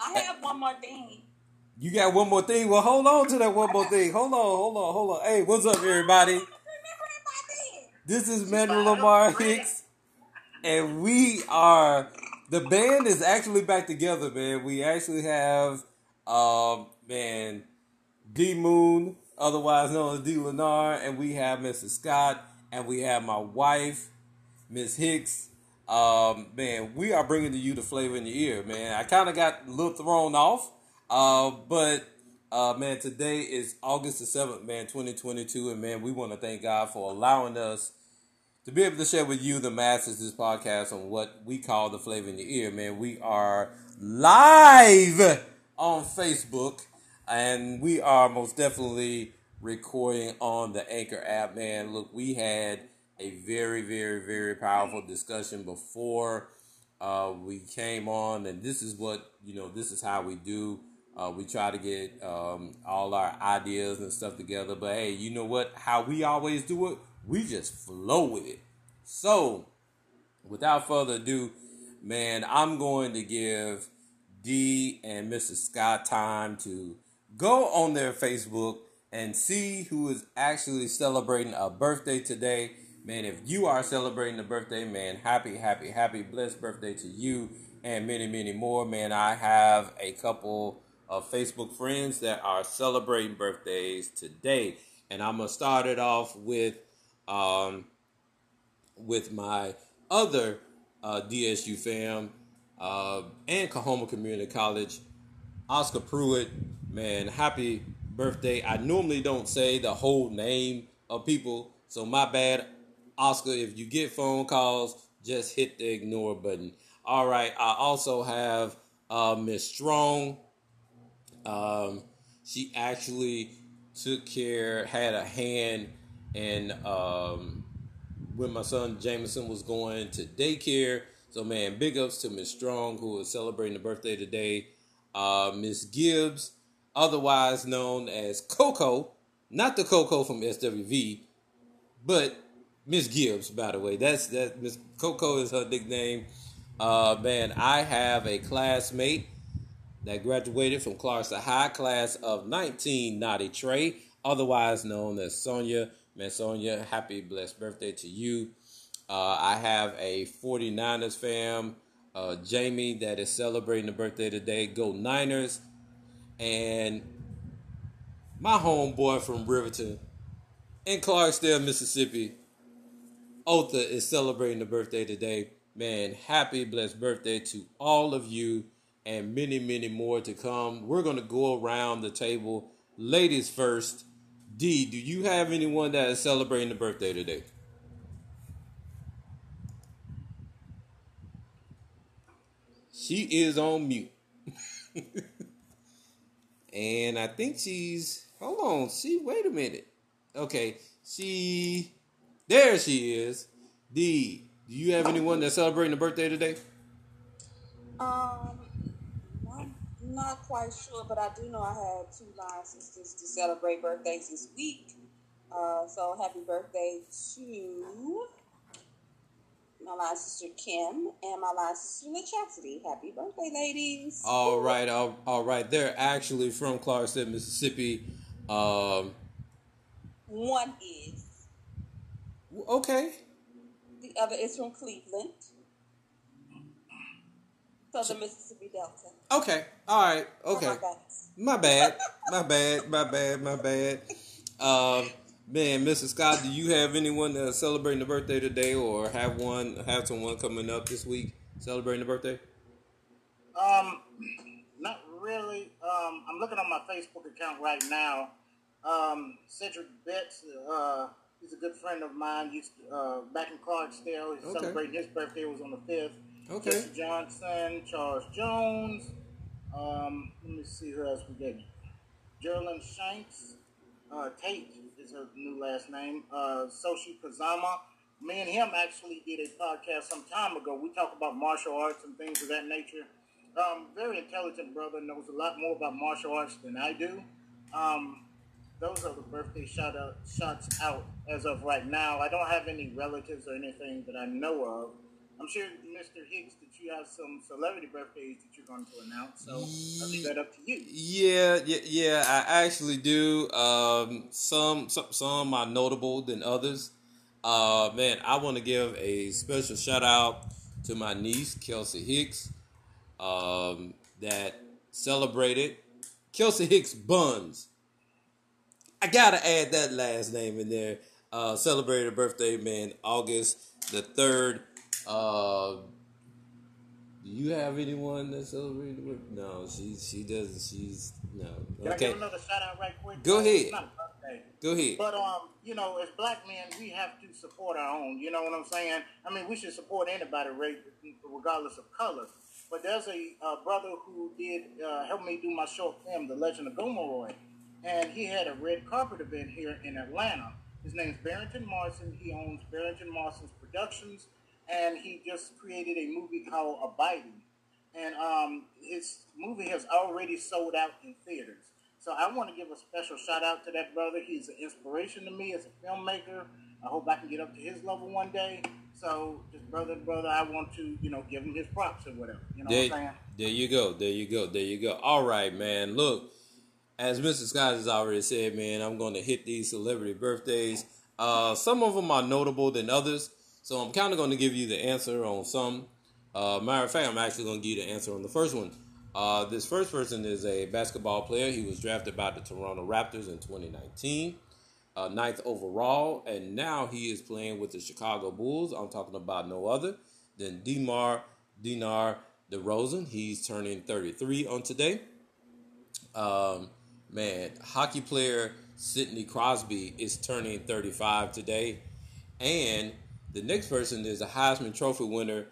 I have one more thing. You got one more thing? Well, hold on to that one more thing. Hold on, hold on, hold on. Hey, what's up, everybody? This is Manuel Lamar Hicks, and we are the band is actually back together, man. We actually have, um, man, D Moon, otherwise known as D Lenar, and we have Mr. Scott, and we have my wife, Miss Hicks. Um, man, we are bringing to you the flavor in your ear, man. I kind of got a little thrown off, uh, but uh, man, today is August the seventh, man, twenty twenty two, and man, we want to thank God for allowing us to be able to share with you, the masses, this podcast on what we call the flavor in your ear, man. We are live on Facebook, and we are most definitely recording on the Anchor app, man. Look, we had a very, very, very powerful discussion before uh, we came on, and this is what you know. This is how we do. Uh, we try to get um, all our ideas and stuff together, but hey, you know what? How we always do it, we just flow with it. So, without further ado, man, I'm going to give D and Mr. Scott time to go on their Facebook and see who is actually celebrating a birthday today Man, if you are celebrating a birthday, man, happy, happy, happy, blessed birthday to you and many, many more. Man, I have a couple of Facebook friends that are celebrating birthdays today. And I'm gonna start it off with um, with my other uh, DSU fam uh, and Coahoma Community College, Oscar Pruitt. Man, happy birthday! I normally don't say the whole name of people, so my bad. Oscar, if you get phone calls, just hit the ignore button. All right. I also have uh, Miss Strong. Um, she actually took care, had a hand and um, when my son Jameson was going to daycare. So man, big ups to Miss Strong who is celebrating the birthday today. Uh, Miss Gibbs, otherwise known as Coco, not the Coco from SWV, but Miss Gibbs, by the way. That's that Miss Coco is her nickname. Uh, man, I have a classmate that graduated from Clarksdale High class of 1990 Trey, otherwise known as Sonia. Man, Sonia, happy blessed birthday to you. Uh, I have a 49ers fam, uh, Jamie, that is celebrating the birthday today. Go Niners. And my homeboy from Riverton in Clarksdale, Mississippi, Otha is celebrating the birthday today. Man, happy blessed birthday to all of you and many, many more to come. We're going to go around the table. Ladies first. D, do you have anyone that is celebrating the birthday today? She is on mute. and I think she's hold on, she wait a minute. Okay, she there she is. D, do you have anyone that's celebrating a birthday today? Um, I'm not quite sure, but I do know I have two line sisters to celebrate birthdays this week. Uh, so happy birthday to my line sister Kim and my line sister Chastity. Happy birthday, ladies! All right, all, all right. They're actually from Clarksdale, Mississippi. Um, One is. Okay. The other is from Cleveland. So the Mississippi Delta. Okay. All right. Okay. Oh my bad. my bad. My bad. My bad. Um, man, Mrs. Scott, do you have anyone that's celebrating the birthday today, or have one have someone coming up this week celebrating the birthday? Um, not really. Um, I'm looking on my Facebook account right now. Um, Cedric Betts, uh, He's a good friend of mine. Used uh, back in Clarksdale. He's okay. celebrating his birthday. It was on the fifth. Okay. Jesse Johnson, Charles Jones. Um, let me see who else we get. Geraldine Shanks. Uh, Tate is her new last name. Uh, Soshi Kazama. Me and him actually did a podcast some time ago. We talk about martial arts and things of that nature. Um, very intelligent brother, knows a lot more about martial arts than I do. Um, those are the birthday shout out, shots out as of right now. I don't have any relatives or anything that I know of. I'm sure, Mr. Hicks, that you have some celebrity birthdays that you're going to announce. So I'll leave that up to you. Yeah, yeah, yeah. I actually do. Um, some, some, some are notable than others. Uh, man, I want to give a special shout out to my niece Kelsey Hicks, um, that celebrated Kelsey Hicks Buns. I gotta add that last name in there. Uh, celebrated birthday, man, August the third. Uh, do you have anyone that celebrated with? No, she she doesn't. She's no. Can I give another shout out right quick? Go Uh, ahead. It's not birthday. go ahead. But um, you know, as black men, we have to support our own. You know what I'm saying? I mean, we should support anybody, regardless of color. But there's a uh, brother who did uh, help me do my short film, The Legend of Gomeroy, and he had a red carpet event here in Atlanta. His name is Barrington Marson. He owns Barrington Marson's Productions, and he just created a movie called Abiding. And um, his movie has already sold out in theaters. So I want to give a special shout out to that brother. He's an inspiration to me as a filmmaker. I hope I can get up to his level one day. So just brother to brother, I want to, you know, give him his props or whatever. You know what I'm saying? There, there you go. There you go. There you go. All right, man. Look, as Mr. Scott has already said, man, I'm going to hit these celebrity birthdays. Uh, some of them are notable than others, so I'm kind of going to give you the answer on some. Uh, matter of fact, I'm actually going to give you the answer on the first one. Uh, this first person is a basketball player. He was drafted by the Toronto Raptors in 2019, uh, ninth overall, and now he is playing with the Chicago Bulls. I'm talking about no other than Demar Dinar DeRozan. He's turning 33 on today. Um, man, hockey player Sidney Crosby is turning 35 today, and the next person is a Heisman Trophy winner.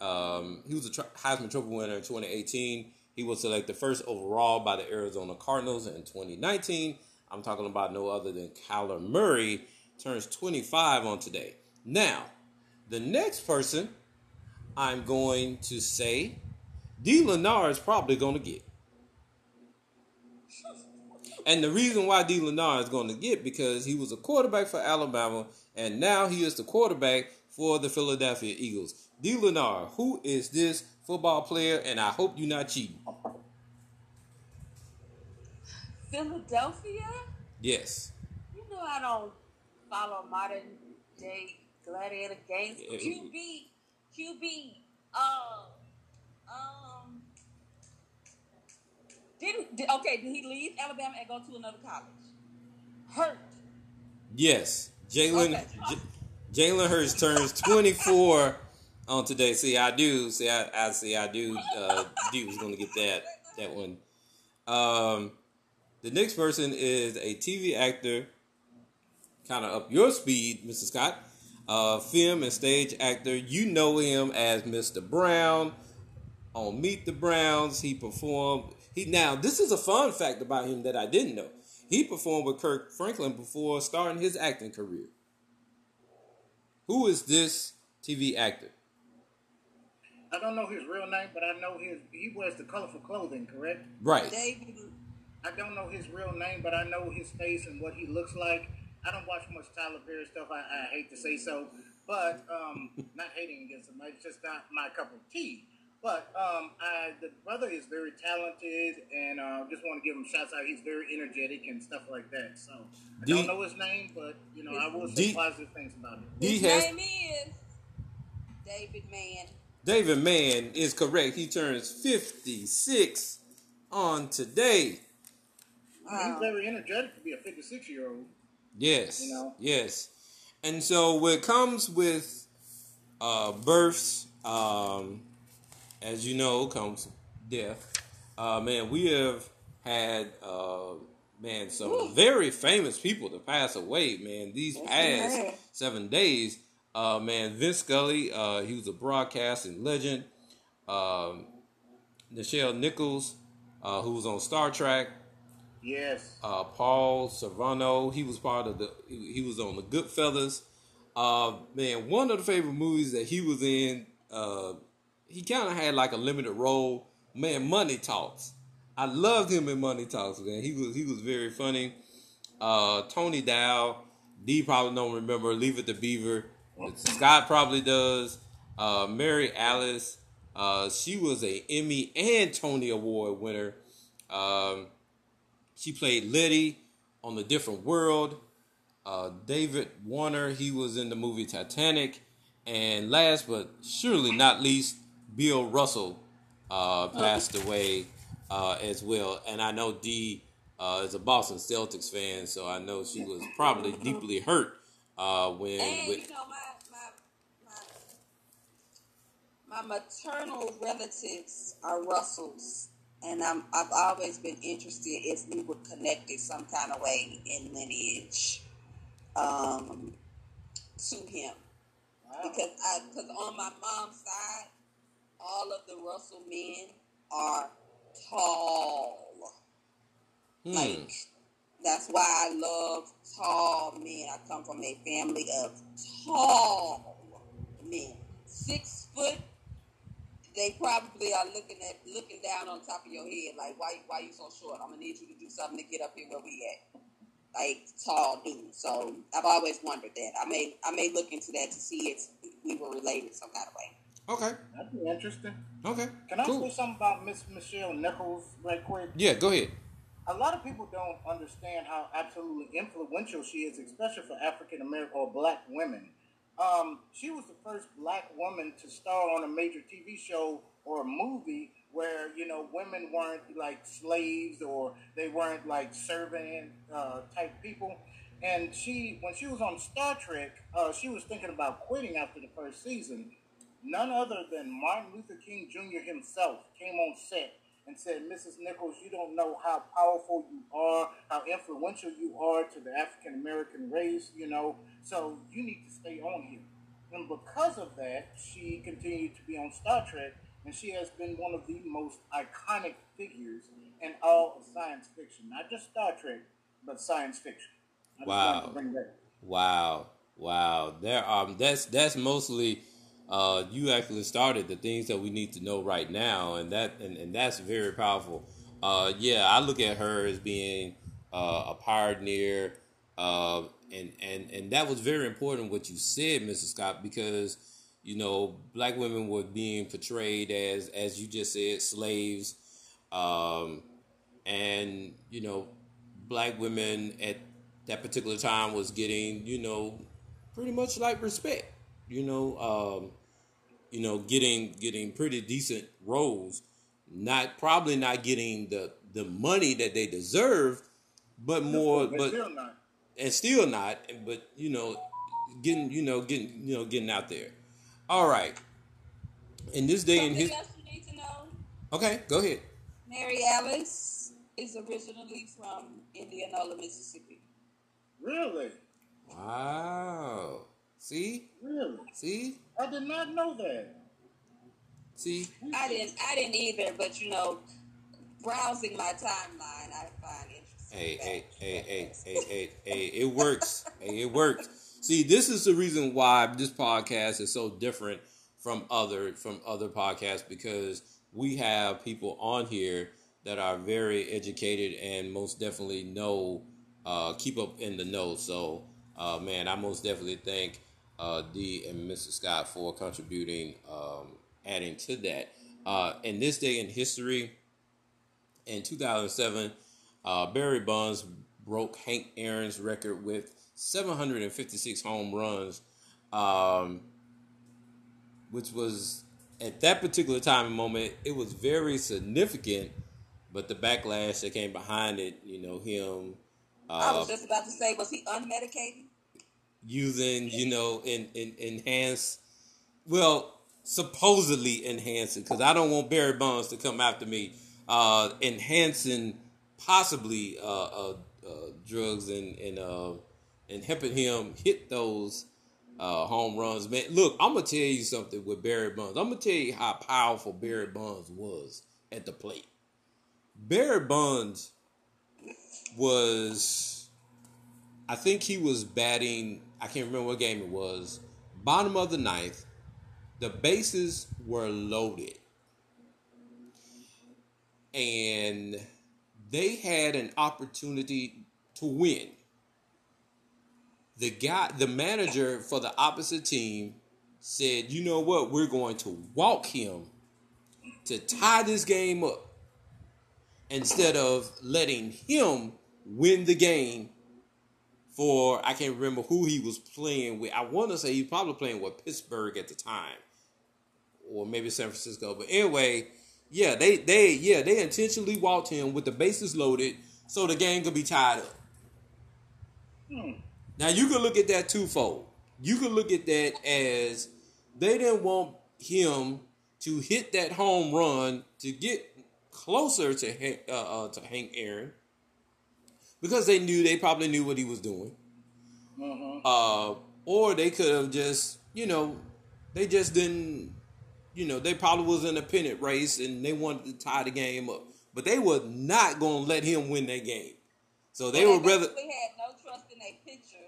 Um, he was a Heisman Trophy winner in 2018. He was selected first overall by the Arizona Cardinals in 2019. I'm talking about no other than Kyler Murray turns 25 on today. Now, the next person I'm going to say D. Lenar is probably going to get. And the reason why D. Lenar is going to get because he was a quarterback for Alabama, and now he is the quarterback for the Philadelphia Eagles. D. Lenar, who is this football player? And I hope you're not cheating. Philadelphia? Yes. You know I don't follow modern day gladiator games. QB, QB. Uh, um. Did, did okay? Did he leave Alabama and go to another college? Hurt. Yes. Jalen Okay. J- Jalen Hurts turns 24 on today. See, I do. See, I, I see. I do. Uh, D was going to get that that one. Um, the next person is a TV actor, kind of up your speed, Mr. Scott. Uh, film and stage actor. You know him as Mr. Brown on Meet the Browns. He performed. He now this is a fun fact about him that I didn't know. He performed with Kirk Franklin before starting his acting career. Who is this TV actor? I don't know his real name, but I know his. He wears the colorful clothing, correct? Right. David. I don't know his real name, but I know his face and what he looks like. I don't watch much Tyler Perry stuff. I, I hate to say so, but um, not hating against him. It's just not my cup of tea. But um, I, the brother is very talented, and uh, just want to give him shouts out. He's very energetic and stuff like that. So I D- don't know his name, but you know I will say D- positive things about him. D His has name is David Mann. David Mann is correct. He turns 56 on today. Wow. He's very energetic to be a 56 year old. Yes. You know? Yes. And so what comes with uh, births, um, as you know, comes death. Uh, man, we have had uh, man some very famous people to pass away. Man, these past seven days. Uh, man, Vince Scully, uh, he was a broadcasting legend. Um, Nichelle Nichols, uh, who was on Star Trek Yes. uh, Paul Sorvino. He was part of the. He, he was on the Goodfellas. Uh, man, one of the favorite movies that he was in. Uh, he kind of had like a limited role. Man, Money Talks. I loved him in Money Talks. Man, he was he was very funny. Uh, Tony Dow. D probably don't remember. Leave it to Beaver. Scott probably does. Uh, Mary Alice. Uh, she was a Emmy and Tony Award winner. Um, she played Letty on The Different World. Uh, David Warner, he was in the movie Titanic. And last but surely not least, Bill Russell uh, passed away uh, as well. And I know Dee uh, is a Boston Celtics fan, so I know she was probably deeply hurt uh, when. And with, you know, my, my, my, my maternal relatives are Russells. And I'm, I've always been interested if we were connected some kind of way in lineage um, to him. Because I, because on my mom's side, all of the Russell men are tall. hmm, Like that's why I love tall men. I come from a family of tall men. Six foot. They probably are looking at looking down on top of your head like why why you so short? I'm gonna need you to do something to get up here where we at. Like tall dude. So I've always wondered that. I may I may look into that to see if we were related some kind of way. Okay, That'd be interesting. okay, Can I cool. say something about Miss Nichelle Nichols right quick? Yeah, go ahead. A lot of people don't understand how absolutely influential she is, especially for African American or black women. Um, she was the first black woman to star on a major TV show or a movie where you know women weren't like slaves or they weren't like servant uh, type people. And she, when she was on Star Trek, uh, she was thinking about quitting after the first season. None other than Martin Luther King Jr. himself came on set and said, Mrs. Nichols, you don't know how powerful you are, how influential you are to the African American race, you know, so you need to stay on here. And because of that, she continued to be on Star Trek, and she has been one of the most iconic figures in all of science fiction. Not just Star Trek, but science fiction. I Wow. to bring that. Wow, wow. There, um, that's that's mostly. Uh, you actually started the things that we need to know right now, and that and, and that's very powerful. Uh, yeah, I look at her as being uh, a pioneer, uh, and and and that was very important what you said, Mrs. Scott, because you know black women were being portrayed as as you just said slaves, um, and you know black women at that particular time was getting, you know, pretty much like respect. You know, um, you know, getting getting pretty decent roles. Not probably not getting the the money that they deserve, but more, But but still not. and still not. But you know, getting you know getting you know getting out there. All right. In this day and Something his else you need to know. okay, go ahead. Mary Alice is originally from Indianola, Mississippi. Really? Wow. See, Really? see, I did not know that. see. I didn't I didn't either, but you know, browsing my timeline, I find interesting. Hey, hey, facts. hey, hey, hey, hey, hey, it works. hey, it works. See, this is the reason why this podcast is so different from other from other podcasts because we have people on here that are very educated and most definitely know uh, keep up in the know. So, uh, man, I most definitely thank uh, Dee and Mr. Scott for contributing, um, adding to that. Uh, in this day in history, in 2007, uh, Barry Bonds broke Hank Aaron's record with 756 home runs, um, which was at that particular time and moment, it was very significant. But the backlash that came behind it, you know, him I uh, was just about to say, was he unmedicated? Using, you know, in, in enhance, well, supposedly enhancing, because I don't want Barry Bonds to come after me, uh, enhancing possibly uh, uh, uh, drugs and and uh, and helping him hit those uh, home runs. Man, look, I'm gonna tell you something with Barry Bonds. I'm gonna tell you how powerful Barry Bonds was at the plate. Barry Bonds was I think he was batting, I can't remember what game it was, bottom of the ninth. The bases were loaded. And they had an opportunity to win. The guy, the manager for the opposite team said, you know what, we're going to walk him to tie this game up instead of letting him win the game for I can't remember who he was playing with. I want to say he probably playing with Pittsburgh at the time, or maybe San Francisco. But anyway, yeah, they they yeah they intentionally walked him with the bases loaded so the game could be tied up. Hmm. Now you can look at that twofold. You can look at that as they didn't want him to hit that home run to get closer to uh, uh, to Hank Aaron because they knew they probably knew what he was doing. Mm-hmm. Uh, or they could have just, you know, they just didn't, you know, they probably was in a pennant race and they wanted to tie the game up. But they were not going to let him win that game. So they would rather. They had no trust in a pitcher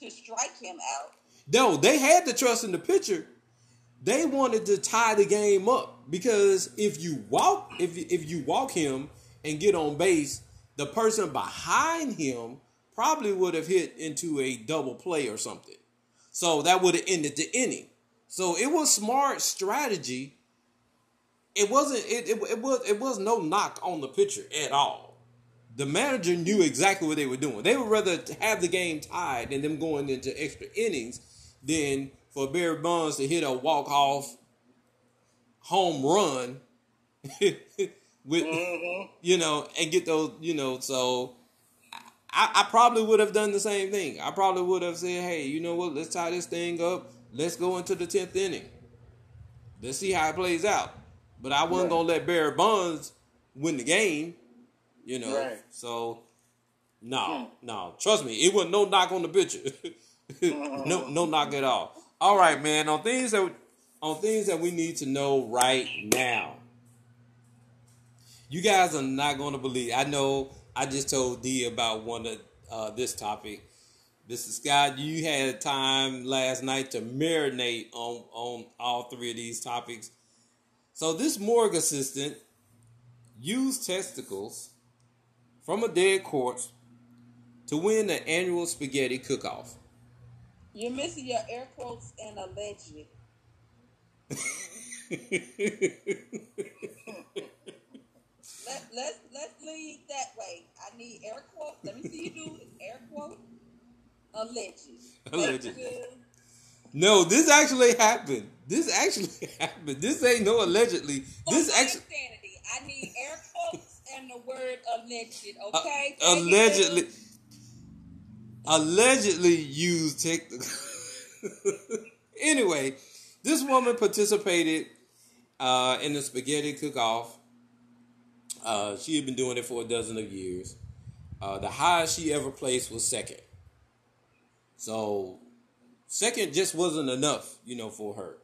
to strike him out. No, they had the trust in the pitcher. They wanted to tie the game up because if you walk, if if you walk him and get on base, the person behind him probably would have hit into a double play or something. So that would have ended the inning. So it was smart strategy. It wasn't it, it, it was it was no knock on the pitcher at all. The manager knew exactly what they were doing. They would rather have the game tied and them going into extra innings than for Barry Bonds to hit a walk off home run with mm-hmm. you know and get those you know so I, I probably would have done the same thing. I probably would have said hey you know what let's tie this thing up. Let's go into the 10th inning. Let's see how it plays out. But i wasn't right. gonna let barry bonds win the game you know. Right. so no hmm. no trust me it was no knock on the pitcher. No no knock at all. All right man. On things that on things that we need to know right now you guys are not going to believe. I know I just told D about one of uh, this topic. Mr. Scott, you had time last night to marinate on, on all three of these topics. So this morgue assistant used testicles from a dead corpse to win the annual spaghetti cook-off. You're missing your air quotes and alleged. Let, let's let's lead that way. I need air quote. Let me see you do. Air quote. Alleged. Alleged. No, this actually happened. This actually happened. This ain't no allegedly. This actually. Insanity. I need air quotes and the word alleged. Uh, okay. Uh, allegedly. Allegedly used technical. anyway, this woman participated uh, in the spaghetti cook-off uh, she had been doing it for a dozen of years. Uh, the highest she ever placed was second. So, second just wasn't enough, you know, for her.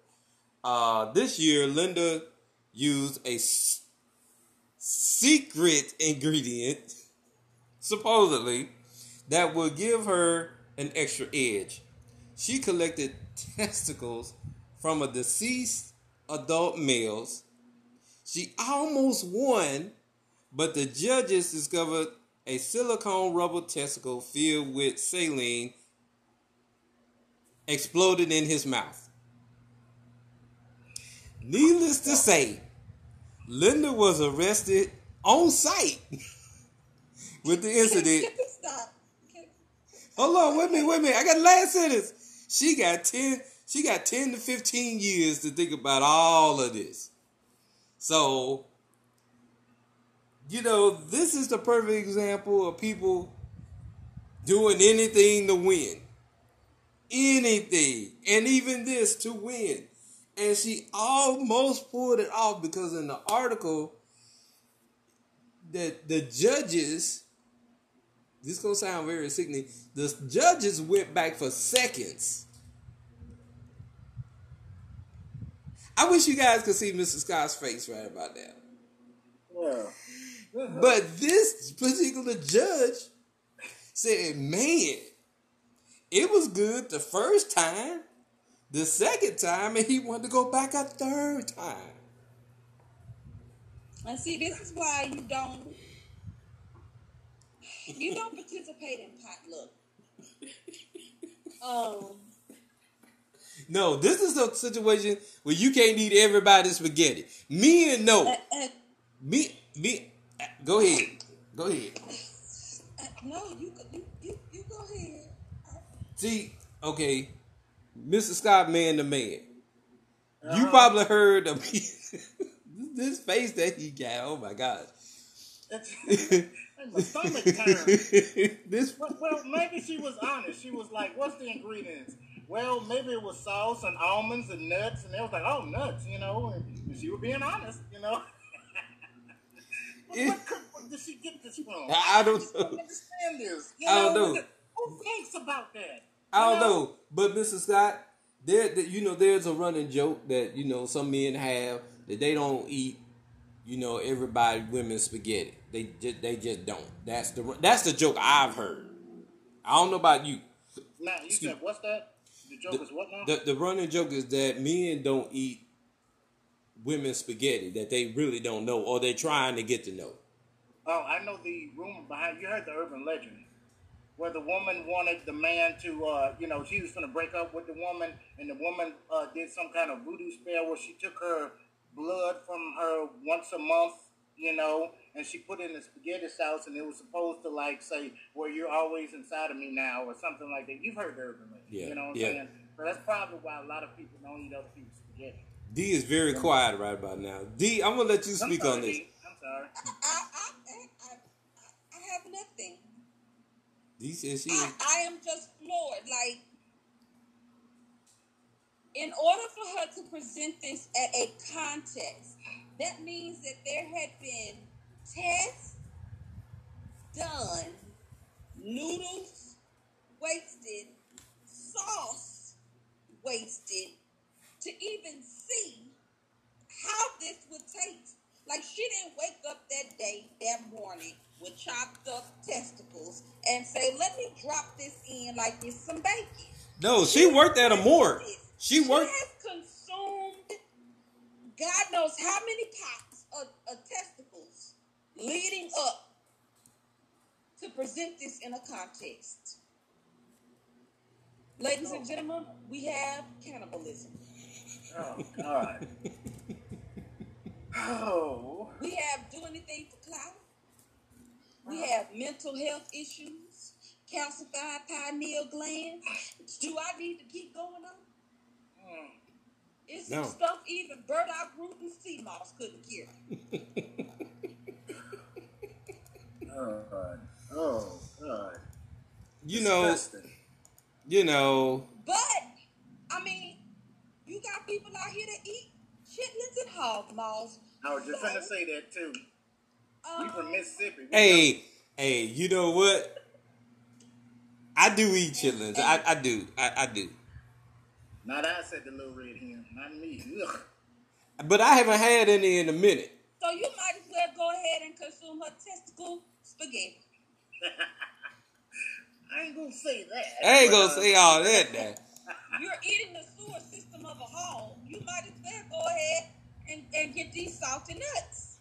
Uh, this year, Linda used a s- secret ingredient, supposedly, that would give her an extra edge. She collected testicles from a deceased adult males. She almost won but the judges discovered a silicone rubber testicle filled with saline exploded in his mouth. Needless to say, Linda was arrested on site with the incident. Hold on, wait a minute, wait a minute. I got the last sentence. She got ten. She got ten to fifteen years to think about all of this. So you know, this is the perfect example of people doing anything to win. Anything. And even this to win. And she almost pulled it off because in the article that the judges this is gonna sound very sickening. The judges went back for seconds. I wish you guys could see Mr. Scott's face right about that. Yeah. But this particular judge said, man, it was good the first time, the second time, and he wanted to go back a third time. And see, this is why you don't you don't participate in potluck. Um no, this is a situation where you can't eat everybody's spaghetti. Me and no, Uh, uh, me, me. Go ahead, go ahead. no, you, go- you you you go ahead. See, okay, Mr. Scott, man to man. You Uh-huh. probably heard of me. this face that he got. Oh my gosh. It's, my stomach turned. this Well, well, maybe she was honest. She was like, "What's the ingredients?" Well, maybe it was sauce and almonds and nuts, and they was like, "Oh, nuts," you know. And she was being honest, you know. Where, where, did she get this from? I don't know. understand this. You I don't know. Who thinks about that? I don't You know, but Mr. Scott, there, you know, there's a running joke that you know some men have that they don't eat, you know, everybody women's spaghetti. They just, they just don't. That's the that's the joke I've heard. I don't know about you. Now you Excuse- said, "What's that?" The joke is what now? The the running joke is that men don't eat women's spaghetti that they really don't know or they're trying to get to know. Oh, I know the rumor behind. You heard the urban legend, where the woman wanted the man to, uh, you know, she was going to break up with the woman, and the woman uh, did some kind of voodoo spell where she took her blood from her once a month, you know, and she put it in the spaghetti sauce, and it was supposed to like say, "Well, you're always inside of me now," or something like that. You've heard the urban legend, Yeah, you know what I'm yeah. saying? So that's probably why a lot of people don't eat other people's spaghetti. D is very quiet right about now. D, I'm gonna let you speak sorry, on this. D. I'm sorry. I I I, I, I have nothing. D says she. I, I am just floored. Like, in order for her to present this at a contest, that means that there had been tests done, noodles wasted, sauce wasted, to even see how this would taste. Like she didn't wake up that day, that morning, with chopped up testicles and say, "Let me drop this in like it's some bacon." No, she worked at a morgue. She worked. has consumed God knows how many pots of, of testicles leading up to present this in a contest. Ladies and gentlemen, we have cannibalism. Oh God. oh. We have do anything for clout. We have mental health issues, calcified pineal glands. Do I need to keep going on? Mm. It's No. some stuff even burdock root and sea moss couldn't cure. Oh God. Oh God. You know, Disgusting. you know. But I mean, you got people out here that eat chitlins and hog maws. I was just trying to say that too. We Um, from Mississippi. We Hey, hey, you know what? I do eat chitlins. I, I do. I, I do. Not I said the little red hen, not me. Ugh. But I haven't had any in a minute. So you might as well go ahead and consume her testicle spaghetti. I ain't gonna say that. I ain't gonna uh, say all that now. You're eating the sewer system a home. You might as well go ahead and, and get these salty nuts.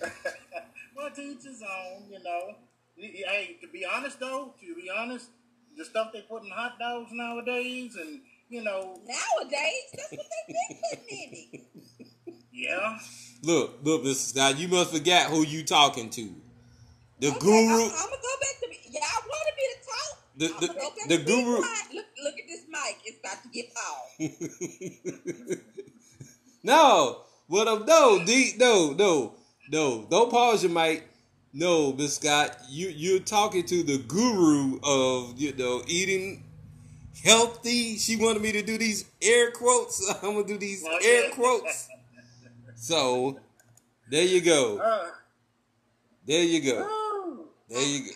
well, to each his own, you know. Y- y- Hey, to be honest though, to be honest, the stuff they put in hot dogs nowadays, and you know, Nowadays, that's what they've been putting in it. yeah. Look, look, Mr. Scott, you must forget who you talking to. The Okay, guru. I'm, I'm gonna go back to me. Y'all wanted me to talk. The- the- gonna go back the guru-. Look, look at this mic. It's about to get power. no, what up? No, D, no, no, no. Don't pause your mic. No, Miss Scott, you you're talking to the guru of you know eating healthy. She wanted me to do these air quotes. I'm gonna do these Well, air yeah. quotes. So there you go. Uh, There you go. ooh. There you go.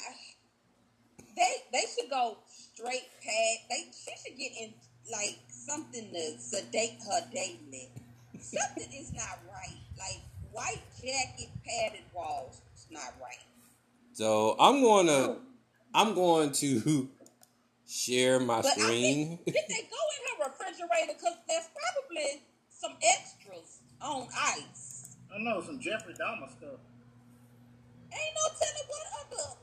They they should go straight past. They she should get in like something to sedate her daily. Something is not right. Like white jacket, padded walls. It's not right. So I'm going to I'm going to share my But I screen. think, did they go in her refrigerator? Because there's probably some extras on ice. I know some Jeffrey Dahmer stuff. Ain't no telling what other.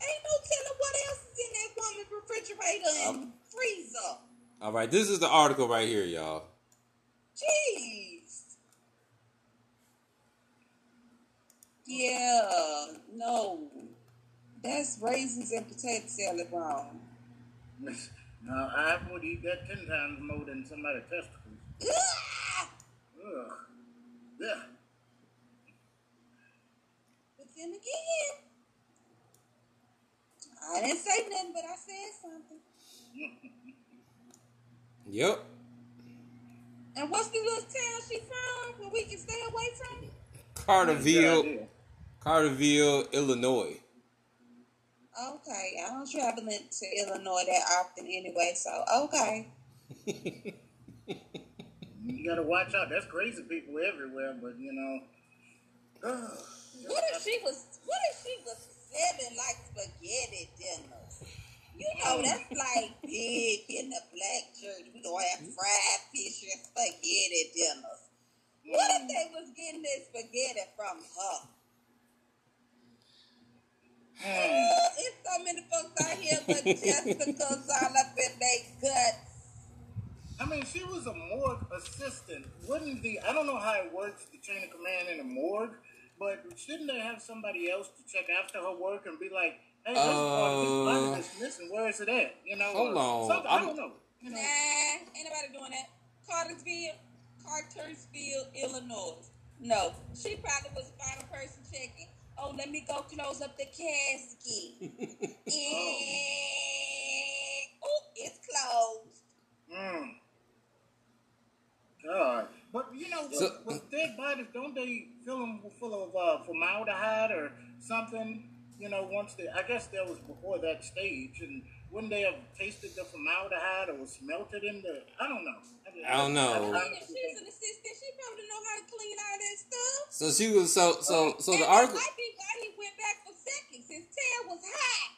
It, ain't no telling what else is in that woman's refrigerator. And freezer. All right, this is the article right here, y'all. Jeez. Yeah, no. That's raisins and potato salad wrong. Now, I would eat that ten times more than somebody's testicles. Ugh. Yeah. But then again, I didn't say nothing, but I said something. Yep. And what's the little town she from where we can stay away from? Carterville, Carterville, Illinois. Okay, I don't travel into Illinois that often anyway, so okay. You gotta watch out. That's crazy people everywhere, but you know. What if she was? What if she was selling like spaghetti dinners? You know that's like big in the black church. We gonna have fried fish and spaghetti dinners. What if they was getting this spaghetti from her? Hmm. Uh, it's so many folks out here, but Jessica's all up in their guts. I mean, she was a morgue assistant. Wouldn't the I don't know how it works, the chain of command in a morgue, but shouldn't they have somebody else to check after her work and be like, hey, this part of this Uh, body that's missing, where is it at? You know, hold or on. something- I I'm- don't know. You Nah, know, ain't nobody doing that. Cartersville, Cartersville, Illinois. No, she probably was the final person checking. Oh, let me go close up the casket. oh, it's closed. Mm. God. But you know, with, So- with dead bodies, don't they fill them full of uh, formaldehyde or something? You know, once they, I guess that was before that stage, and wouldn't they have tasted the formaldehyde or smelt it in the? I don't know. I don't know. I mean, I- if she's an assistant, she probably know how to clean all that stuff. So she was so so so and the article. might be why he went back for seconds. His tail was high.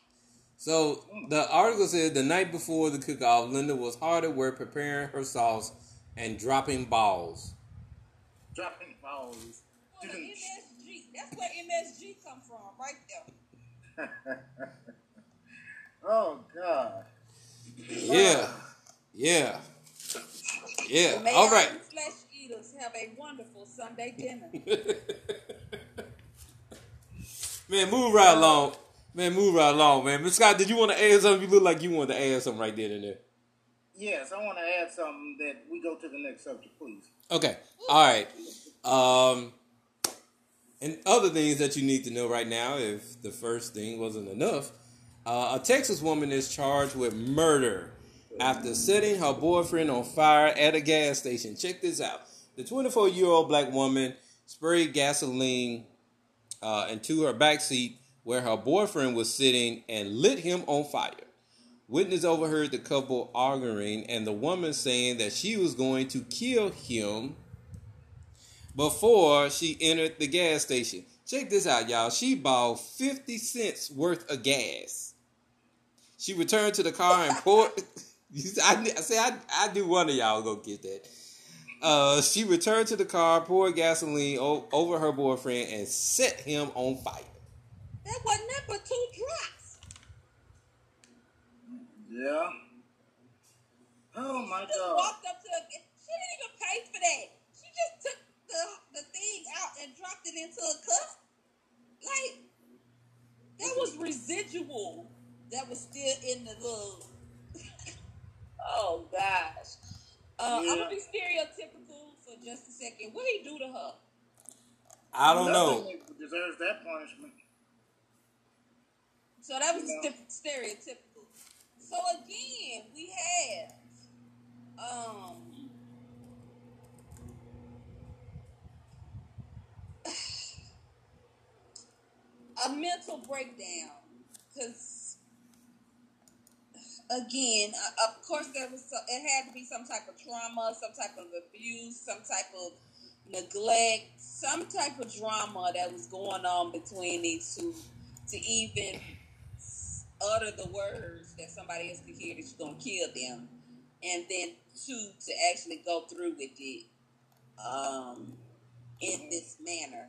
So the article said the night before the cook-off, Linda was hard at work preparing her sauce and dropping balls. dropping balls. Well, MSG. That's where MSG come from, right there. oh God. Yeah, yeah, yeah. May All all right. flesh eaters have a wonderful Sunday dinner. Man, move right along. Man, move right along, man. Miss Scott, did you want to add something? You look like you wanted to add something right there and there. Yes, I want to add something that we go to the next subject, please. Okay. All right. Um, and other things that you need to know right now, if the first thing wasn't enough, uh, a Texas woman is charged with murder after setting her boyfriend on fire at a gas station. Check this out. The 24 year old black woman sprayed gasoline uh, into her backseat where her boyfriend was sitting and lit him on fire. Witness overheard the couple arguing and the woman saying that she was going to kill him before she entered the gas station. Check this out, y'all. She bought 50 cents worth of gas. She returned to the car and poured. I, I say I, I do one of y'all go get that. Uh, she returned to the car, poured gasoline o- over her boyfriend, and set him on fire. That wasn't but two drops. Yeah. Oh my Just God. walked up to a, she didn't even pay for that. She just took the the thing out and dropped it into a cup. Like that was residual. That was still in the little. oh gosh. Uh, I'm gonna be stereotypical for just a second. What did he do to her? I don't know. Deserves that punishment. So that was Yeah. st- stereotypical. So again, we have um a mental breakdown because again, uh, of course, there was it had to be some type of trauma, some type of abuse, some type of neglect, some type of drama that was going on between these two to even utter the words that somebody else could hear that you're gonna kill them, and then two to actually go through with it um, in this manner.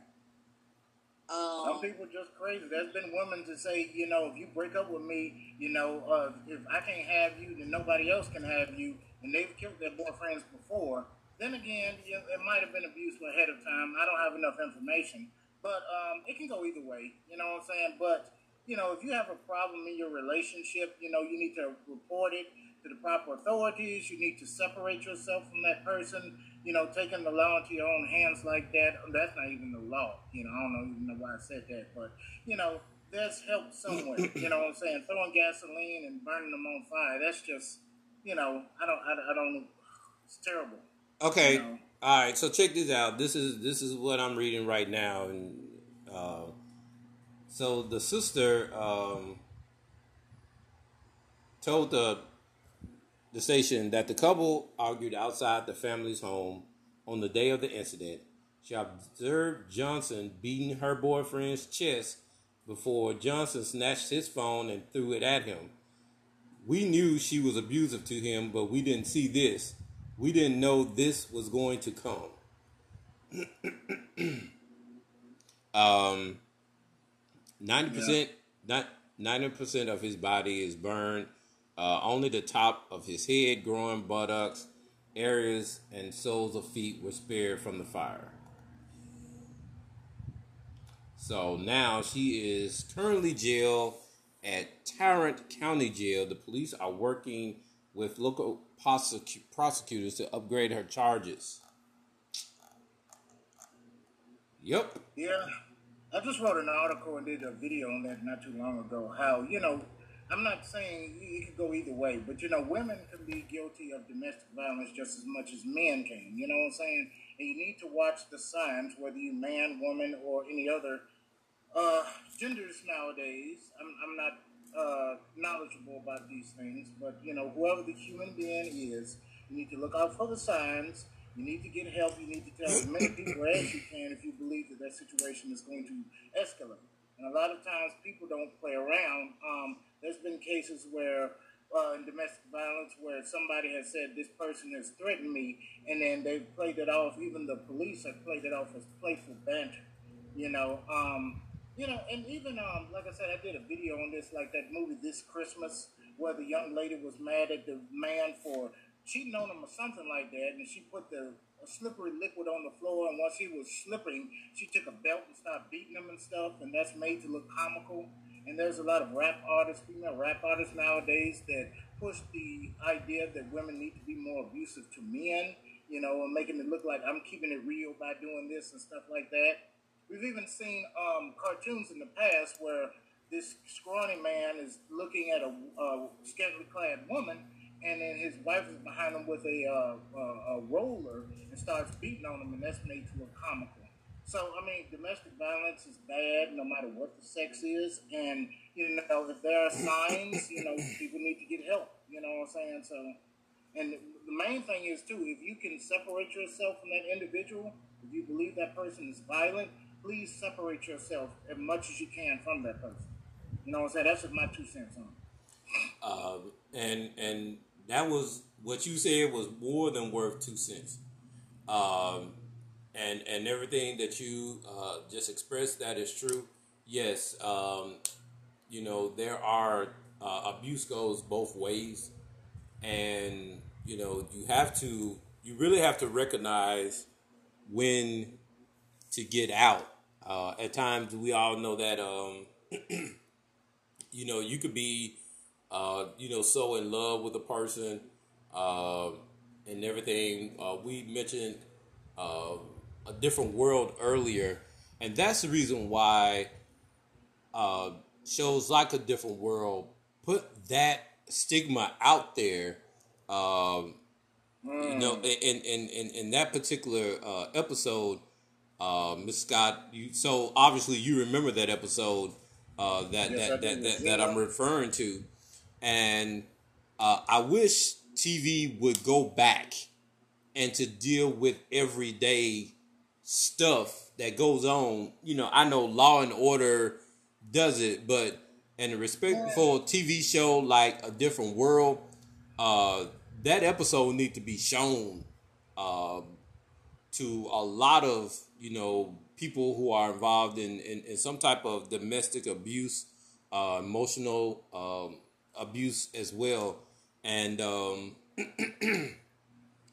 Um, Some people just crazy. There's been women to say, you know, if you break up with me, you know, uh, if I can't have you, then nobody else can have you. And they've killed their boyfriends before. Then again, it might have been abuse ahead of time. I don't have enough information, but um, it can go either way. You know what I'm saying? But you know, if you have a problem in your relationship, you know, you need to report it to the proper authorities. You need to separate yourself from that person. You know, taking the law into your own hands like that, that's not even the law. You know, I don't know even know why I said that, but, you know, there's help somewhere. you know what I'm saying? Throwing gasoline and burning them on fire, that's just, you know, I don't, I, I don't, it's terrible. Okay. You know? All right. So check this out. This is, this is what I'm reading right now. And, uh, so the sister, um, told the the station that the couple argued outside the family's home on the day of the incident. She observed Johnson beating her boyfriend's chest before Johnson snatched his phone and threw it at him. We knew she was abusive to him, but we didn't see this. We didn't know this was going to come. um, 90%, yeah. 90% of his body is burned uh, only the top of his head, groin, buttocks, areas, and soles of feet were spared from the fire. So now she is currently jailed at Tarrant County Jail. The police are working with local prosecu- prosecutors to upgrade her charges. Yep. Yeah. I just wrote an article and did a video on that not too long ago. How, you know, I'm not saying it could go either way, but you know, women can be guilty of domestic violence just as much as men can. You know what I'm saying? And you need to watch the signs, whether you man, woman, or any other uh, genders nowadays. I'm, I'm not uh, knowledgeable about these things, but you know, whoever the human being is, you need to look out for the signs. You need to get help. You need to tell as many people as you can if you believe that that situation is going to escalate. And a lot of times people don't play around. Um, there's been cases where uh, in domestic violence where somebody has said this person has threatened me, and then they've played it off. Even the police have played it off as playful banter. You know, um, you know, and even um, like I said, I did a video on this, like that movie This Christmas, where the young lady was mad at the man for cheating on him or something like that, and she put the slippery liquid on the floor, and once he was slipping, she took a belt and started beating him and stuff, and that's made to look comical. And there's a lot of rap artists, female rap artists nowadays that push the idea that women need to be more abusive to men, you know, and making it look like I'm keeping it real by doing this and stuff like that. We've even seen um, cartoons in the past where this scrawny man is looking at a, a scantily clad woman, and then his wife is behind him with a, uh, a roller and starts beating on him, and that's made to look comical. So, I mean, domestic violence is bad no matter what the sex is. And, you know, if there are signs, you know, people need to get help. You know what I'm saying? So, and the main thing is, too, if you can separate yourself from that individual, if you believe that person is violent, please separate yourself as much as you can from that person. You know what I'm saying? That's just my two cents on it. Uh, and, and that was what you said was more than worth two cents. Um, and and everything that you uh, just expressed that is true. Yes, um, you know there are uh, abuse goes both ways, and you know you have to you really have to recognize when to get out. Uh, at times, we all know that um, you know you could be uh, you know so in love with a person uh, and everything. Uh, we mentioned a different world earlier, and that's the reason why uh, shows like a different world put that stigma out there. Um, mm. You know, in in in, in that particular uh, episode, uh, Miss Scott, you so obviously you remember that episode uh, that, yes, that, that, that, that I'm referring to, and uh, I wish TV would go back and to deal with everyday stuff that goes on. You know, I know Law and Order does it, but in a respectful TV show like A Different World, uh, that episode need to be shown. Uh, to a lot of you know people who are involved in, in, in some type of domestic abuse, uh, emotional um, abuse as well, and um,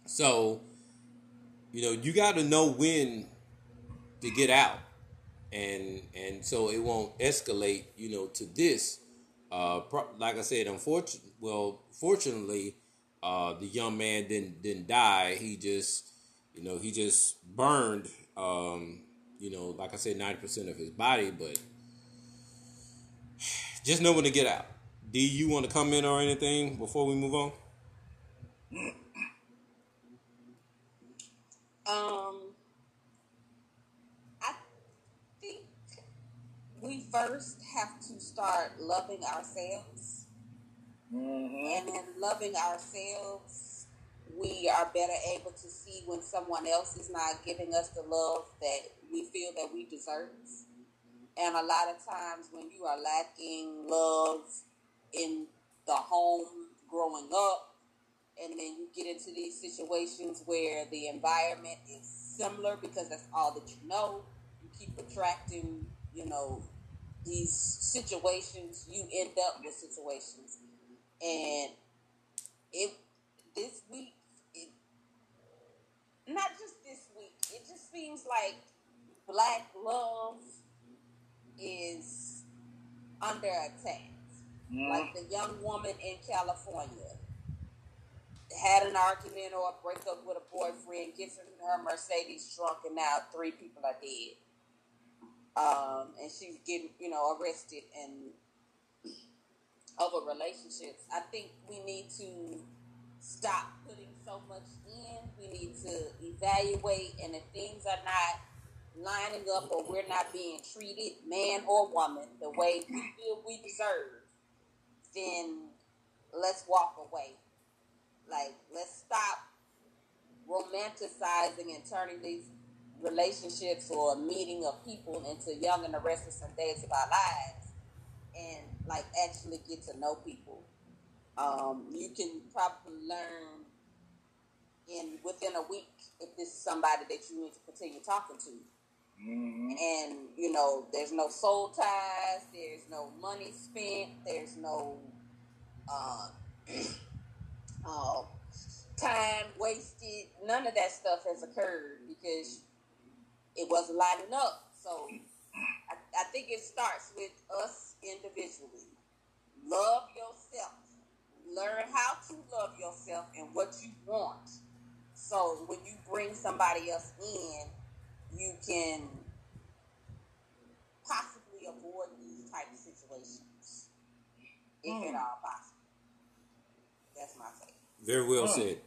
so you know you got to know when to get out, and and so it won't escalate you know to this. Uh, like I said, unfortunately, well, fortunately, uh, the young man didn't didn't die. He just, you know, he just burned, um, you know, like I said, ninety percent of his body. But just know when to get out. Do you want to comment or anything before we move on? Um, I think we first have to start loving ourselves. Mm-hmm. And in loving ourselves, we are better able to see when someone else is not giving us the love that we feel that we deserve. And a lot of times when you are lacking love in the home growing up, and then you get into these situations where the environment is similar because that's all that you know. You keep attracting, you know, these situations. You end up with situations, and if this week, it, not just this week, it just seems like black love is under attack. Mm. Like the young woman in California had an argument or a breakup with a boyfriend, gets in her Mercedes trunk, and now three people are dead. Um, and she's getting, you know, arrested and over relationships. I think we need to stop putting so much in. We need to evaluate, and if things are not lining up or we're not being treated, man or woman, the way we feel we deserve, then let's walk away. Like, let's stop romanticizing and turning these relationships or meeting of people into young and the restless and days of our lives and like actually get to know people. Um, you can probably learn in within a week if this is somebody that you need to continue talking to. Mm-hmm. And you know, there's no soul ties, there's no money spent, there's no uh, uh, time wasted. None of that stuff has occurred because it wasn't lighting up. So I, I think it starts with us individually. Love yourself. Learn how to love yourself and what you want. So when you bring somebody else in, you can possibly avoid these type of situations if mm. at all possible. That's my take. Very well said.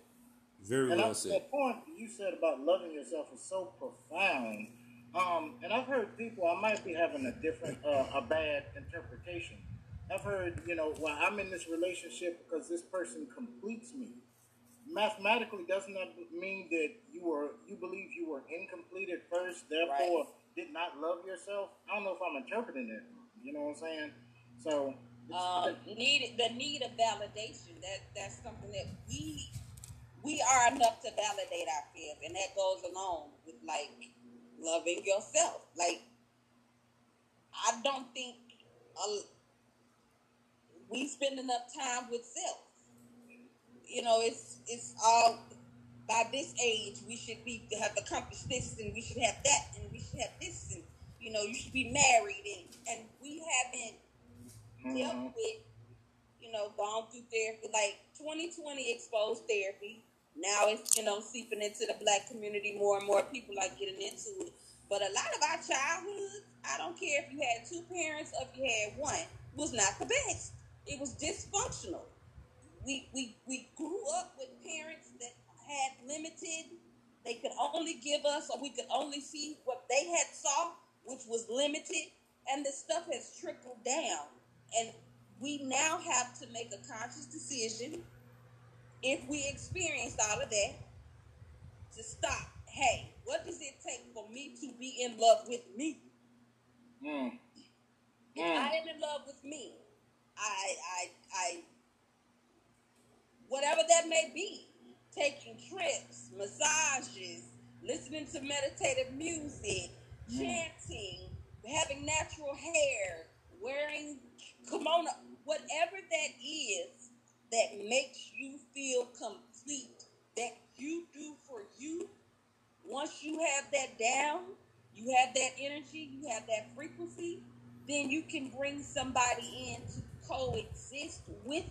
Very and well said. The point you said about loving yourself is so profound. Um, and I've heard people. I might be having a different, uh, a bad interpretation. I've heard, you know, well, I'm in this relationship because this person completes me mathematically doesn't that mean that you were you believe you were incomplete at first, therefore right. did not love yourself? I don't know if I'm interpreting it. You know what I'm saying? So um, need the need of validation that that's something that we we are enough to validate our ourselves, and that goes along with like loving yourself. Like I don't think uh, we spend enough time with self you know, it's it's all by this age we should be have accomplished this and we should have that and we should have this and you know you should be married and and we haven't mm-hmm. dealt with you know gone through therapy like 2020 exposed therapy. Now it's you know seeping into the black community more and more. People are getting into it. But a lot of our childhood i don't care if you had two parents or if you had one was not the best. It was dysfunctional we, we, we grew up with parents that had limited, they could only give us, or we could only see what they had saw, which was limited, and the stuff has trickled down. And we now have to make a conscious decision, if we experienced all of that, to stop. Hey, what does it take for me to be in love with me? Mm. If mm. I am in love with me, I I I whatever that may be, taking trips, massages, listening to meditative music, Mm. chanting, having natural hair, wearing kimono, whatever that is that makes you feel complete, that you do for you. Once you have that down, you have that energy, you have that frequency, then you can bring somebody in to coexist with.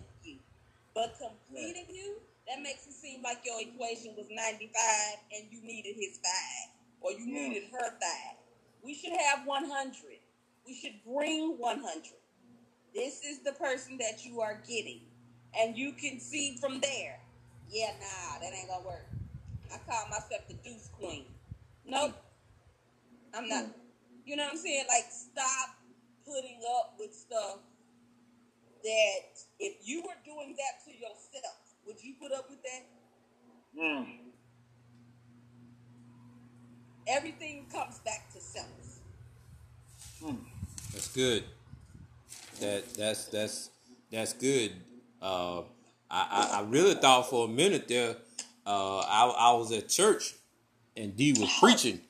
But completing you, that makes it seem like your equation was 95 and you needed his five, or you needed her five. We should have 100. We should bring 100. This is the person that you are getting. And you can see from there, yeah, nah, that ain't gonna work. I call myself the deuce queen. Nope. I'm not. Hmm. You know what I'm saying? Like, stop putting up with stuff that if you were doing that to yourself, would you put up with that? Mm. Everything comes back to self. Mm. That's good. That that's that's that's good. Uh, I, I I really thought for a minute there. Uh, I I was at church, and D was preaching,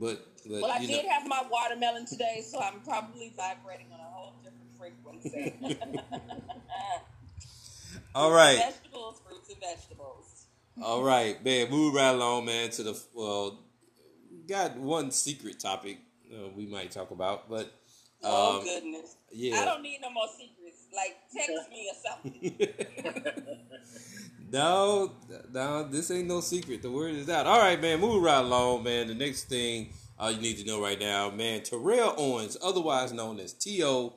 but but Well, I you did know, have my watermelon today, so I'm probably vibrating on a whole different frequency. all right, Vegetables, fruits, and vegetables. all right, man. Move right along, man. To the well, got one secret topic uh, we might talk about, but Oh, um, goodness. I don't need no more secrets. Like, text me or something. no, no, this ain't no secret. The word is out. All right, man. Move right along, man. The next thing uh, you need to know right now, man. Terrell Owens, otherwise known as T.O.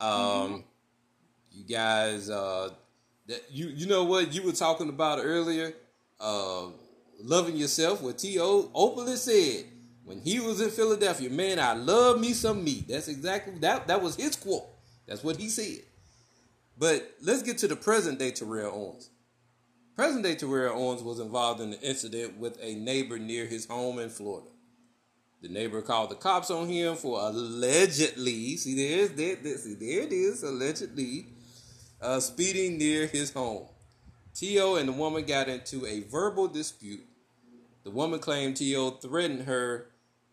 Um, You guys, uh, that you you know what you were talking about earlier, uh, loving yourself. What T.O. openly said when he was in Philadelphia, man, I love me some meat. That's exactly that. That was his quote. That's what he said. But let's get to the present day Terrell Owens. Present day Terrell Owens was involved in an incident with a neighbor near his home in Florida. The neighbor called the cops on him for allegedly, see there's there, there, see there it is, allegedly, uh, speeding near his home. T.O. and the woman got into a verbal dispute. The woman claimed T.O. threatened her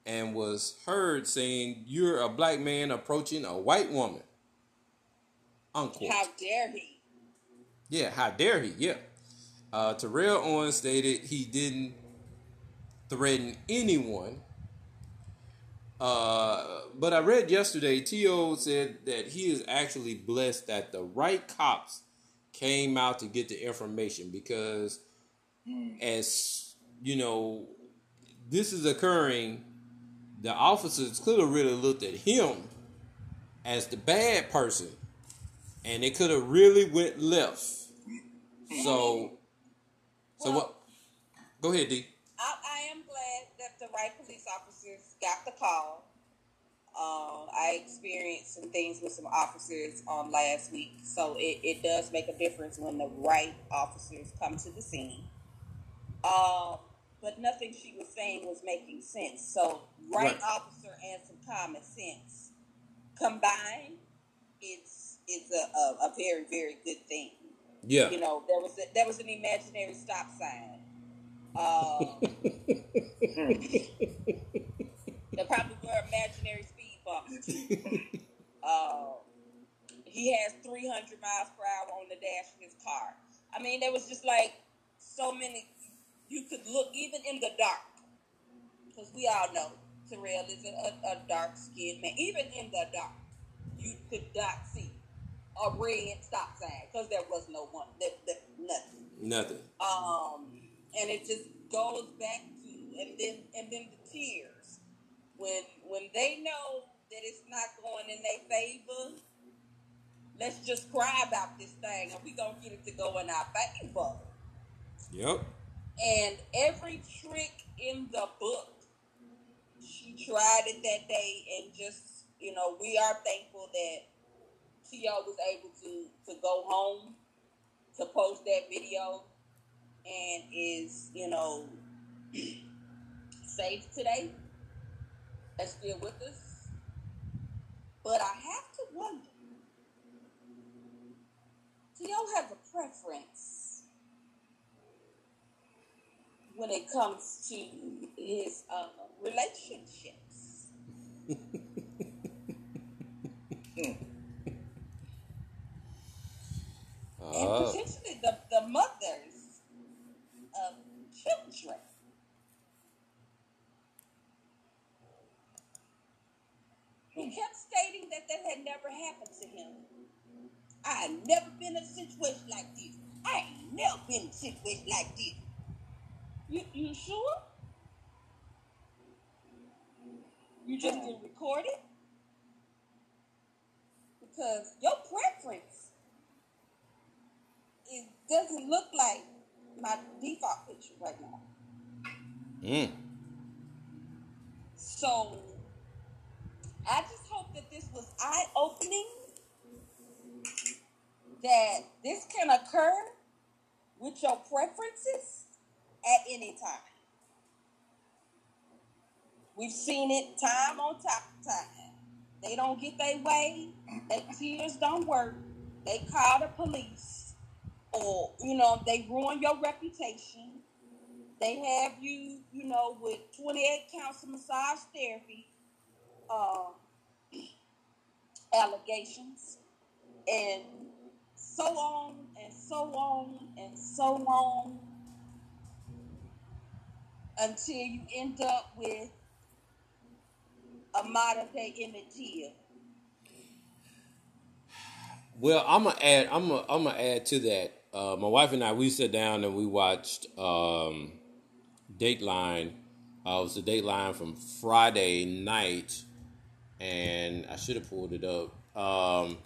and was heard saying, You're a black man approaching a white woman. Unquote. How dare he? Yeah, how dare he? Yeah. Uh, Terrell Owens stated he didn't threaten anyone. Uh, but I read yesterday, T.O. said that he is actually blessed that the right cops came out to get the information because, as you know, this is occurring, the officers could have really looked at him as the bad person and it could have really went left. So, so Well- what? Go ahead, D. I, I am glad that the right police officers got the call. Uh, I experienced some things with some officers on last week, so it, it does make a difference when the right officers come to the scene. Um, but nothing she was saying was making sense. So, right, Right. officer and some common sense combined, it's it's a, a, a very very good thing. Yeah. You know, there was a, there was an imaginary stop sign. Uh, there probably were imaginary speed bumps. Uh, he has 300 miles per hour on the dash of his car. I mean, there was just like so many. You could look even in the dark, because we all know Terrell is a, a, a dark skinned man. Even in the dark, you could not see a red stop sign because there was no one, there, there, nothing. Nothing. Um, and it just goes back to and then and then the tears when when they know that it's not going in their favor. Let's just cry about this thing, and we gonna get it to go in our favor. Yep. And every trick in the book, she tried it that day, and just you know, we are thankful that T.O. was able to to go home to post that video, and is you know safe today. That's still with us. But I have to wonder. do y'all have a preference when it comes to his uh, relationships. and Uh, potentially the, the mothers of children. He kept stating that that had never happened to him. I ain't never been in a situation like this. I ain't never been in a situation like this. You you sure? You just didn't record it? Because your preference it doesn't look like my default picture right now. mm. So I just hope that this was eye opening. That this can occur with your preferences at any time. We've seen it time on top time. They don't get their way, their tears don't work, they call the police, or you know, they ruin your reputation. They have you, you know, with 28 counts of massage therapy uh, allegations, and so on and so on and so on until you end up with a modern day Emmett Till. Well, I'm gonna add. I'm gonna. I'm gonna add to that. Uh, my wife and I we sat down and we watched um, Dateline. Uh, it was the Dateline from Friday night, and I should have pulled it up. Um,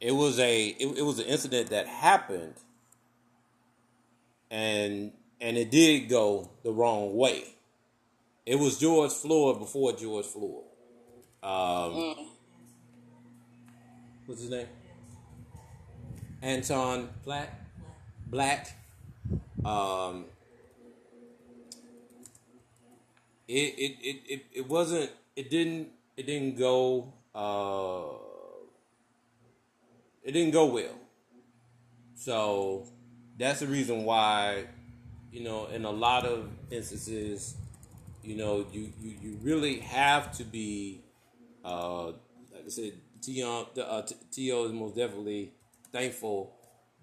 it was a. It, it was an incident that happened, and and it did go the wrong way. It was George Floyd before George Floyd. Um, Mm. what's his name? Anton Black. Black. Um, it, it, it, it, it wasn't it didn't it didn't go uh it didn't go well. So that's the reason why, you know, in a lot of instances, you know, you, you, you really have to be uh like I said, Tion, uh, T.O. is most definitely thankful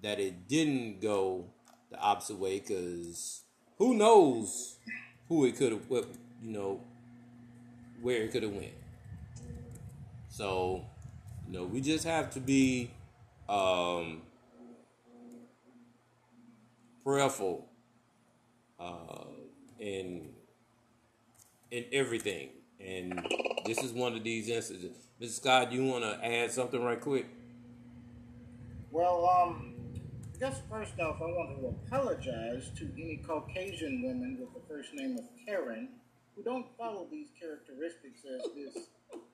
that it didn't go the opposite way because who knows who it could have, what you know, where it could have went. So, you know, we just have to be um, prayerful uh, in in everything, and this is one of these instances. Mr. Scott, you want to add something right quick? Well, um, I guess first off, I want to apologize to any Caucasian women with the first name of Karen who don't follow these characteristics as this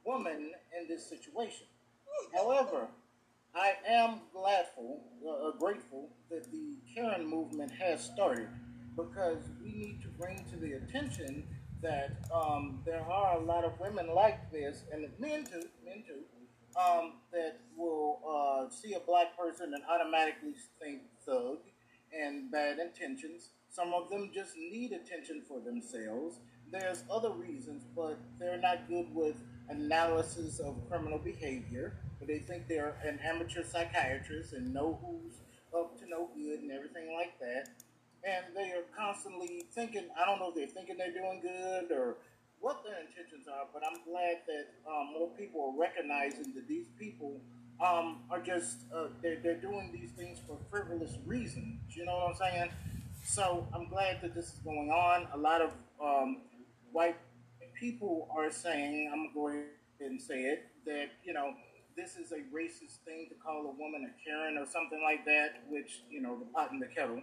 woman in this situation. However, I am gladful, uh, uh, grateful that the Karen movement has started because we need to bring to the attention that um, there are a lot of women like this, and men too, men too, um, that will uh, see a black person and automatically think thug and bad intentions. Some of them just need attention for themselves. There's other reasons, but they're not good with analysis of criminal behavior. But they think they're an amateur psychiatrist and know who's up to no good and everything like that. And they are constantly thinking, I don't know if they're thinking they're doing good or what their intentions are, but I'm glad that um, more people are recognizing that these people um, are just uh, they're, they're doing these things for frivolous reasons. You know what I'm saying? So I'm glad that this is going on. A lot of um, white people are saying, I'm going to and say it, that you know this is a racist thing to call a woman a Karen or something like that, which you know the pot and the kettle.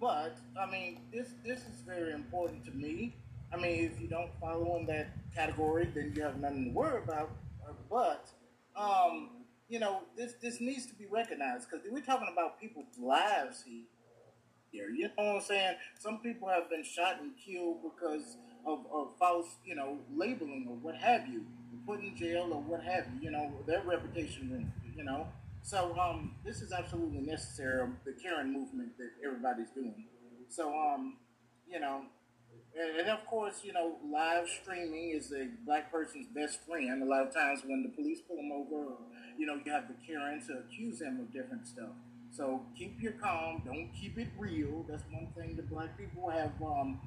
But I mean, this this is very important to me. I mean, if you don't follow in that category, then you have nothing to worry about. Uh, But um, you know, this this needs to be recognized because we're talking about people's lives here. You know what I'm saying? Some people have been shot and killed because of, of false, you know, labeling or what have you, put in jail or what have you. You know, their reputation ruined. You know, so um, this is absolutely necessary. The Karen movement that everybody's doing. So um, you know, and, of course, you know, live streaming is a black person's best friend. A lot of times when the police pull them over, or, you know, you have the Karen to accuse them of different stuff. So keep your calm. Don't keep it real. That's one thing the black people have. Um,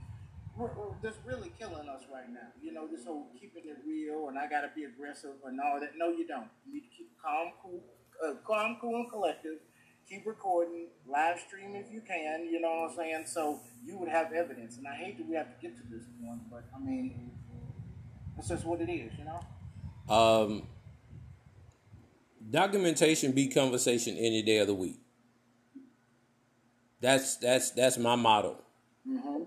that's really killing us right now. You know, this whole keeping it real and I got to be aggressive and all that. No, you don't. You need to keep calm, cool, uh, calm, cool, and collective. Keep recording, live stream if you can. You know what I'm saying? So you would have evidence. And I hate that we have to get to this point, but I mean, that's just what it is. You know. Um, documentation be conversation any day of the week. That's that's that's my motto. Mm-hmm.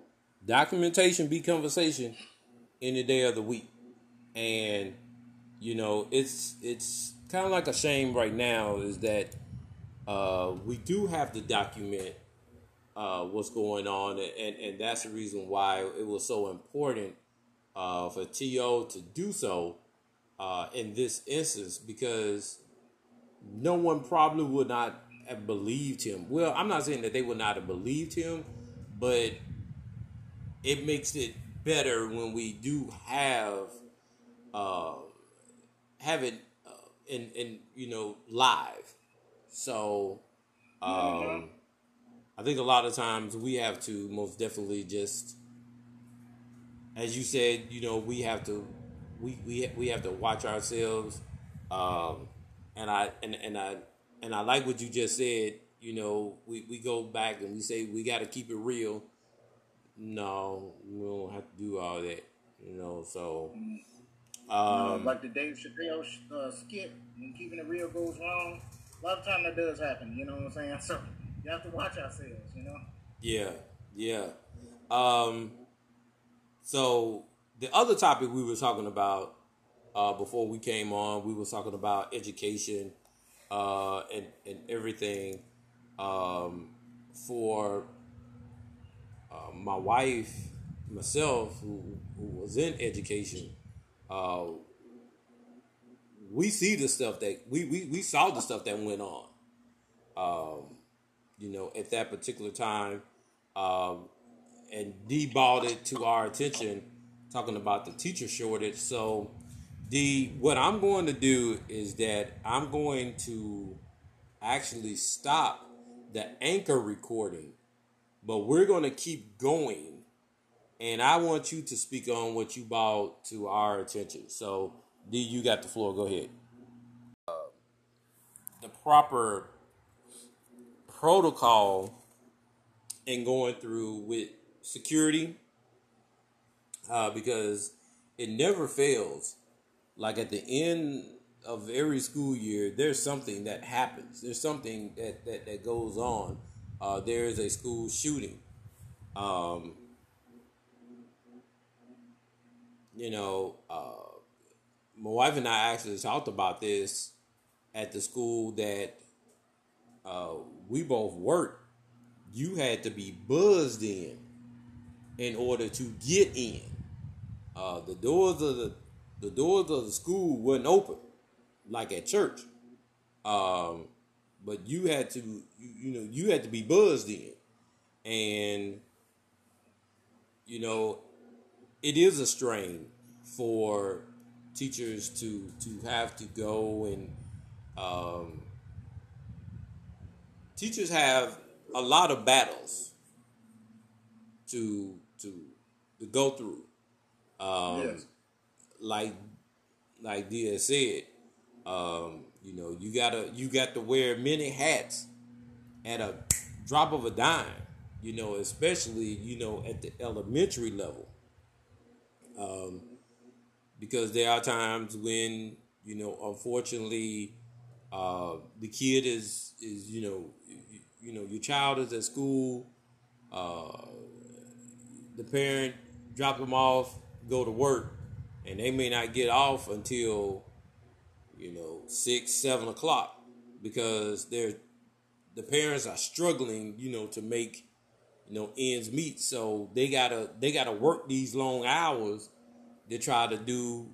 Documentation be conversation any day of the week, and you know it's it's kind of like a shame right now is that uh, we do have to document uh, what's going on, and and that's the reason why it was so important uh, for To to do so uh, in this instance because no one probably would not have believed him. Well, I'm not saying that they would not have believed him, but it makes it better when we do have uh, have it uh, in in you know live. So um, I think a lot of times we have to most definitely just, as you said, you know, we have to we we we have to watch ourselves. Um, and I and and I and I like what you just said. You know, we, we go back and we say we got to keep it real. No, we don't have to do all that. You know, so um, like the Dave Chappelle uh, skit when keeping it real goes wrong. A lot of time that does happen. You know what I'm saying? So you have to watch ourselves. You know. Yeah, yeah. Um, so the other topic we were talking about uh, before we came on, we were talking about education uh, and and everything um, for uh, my wife, myself, who, who was in education. Uh, we see the stuff that we, we we saw the stuff that went on. Um, you know, at that particular time, um, and D brought it to our attention, talking about the teacher shortage. So the what I'm going to do is that I'm going to actually stop the anchor recording, but we're going to keep going. And I want you to speak on what you brought to our attention. So, D, you got the floor. Go ahead. Uh, the proper protocol and going through with security, uh, because it never fails like at the end of every school year, there's something that happens. There's something that that, that goes on. Uh, there is a school shooting. Um, you know, uh, my wife and I actually talked about this at the school that uh, we both worked. You had to be buzzed in in order to get in. Uh, the doors of the the doors of the school wasn't open like at church. Um, but you had to, you, know, you had to be buzzed in, and you know, it is a strain for teachers to to have to go and um, teachers have a lot of battles to to to go through. Um, yes like like Dia said, um, you know, you gotta you got to wear many hats at a drop of a dime. You know, especially you know at the elementary level, um, because there are times when you know, unfortunately, uh, the kid is is you know, you, you know, your child is at school. Uh, the parent drop them off, go to work, and they may not get off until you know six, seven o'clock because they're the parents are struggling, you know, to make you know ends meet. So they gotta they gotta work these long hours to try to do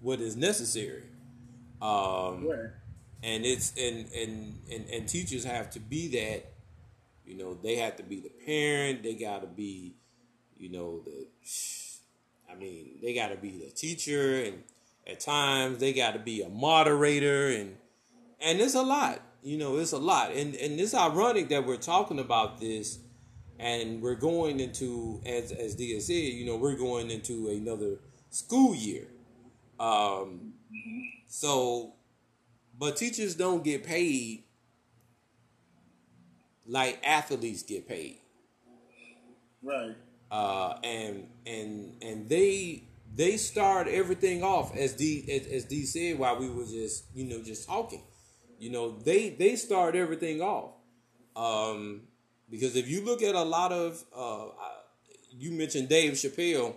what is necessary. Um, And it's and, and and and teachers have to be that. You know, they have to be the parent. They got to be, You know, the I mean, they got to be the teacher, and at times they got to be a moderator, and and it's a lot. You know, it's a lot, and and it's ironic that we're talking about this, and we're going into as as Dia said, you know, we're going into another school year. Um, so, but teachers don't get paid like athletes get paid. Right. Uh, and and and they they start everything off as D as, as D said while we were just you know just talking. You know they they start everything off. Um, because if you look at a lot of uh, you mentioned Dave Chappelle.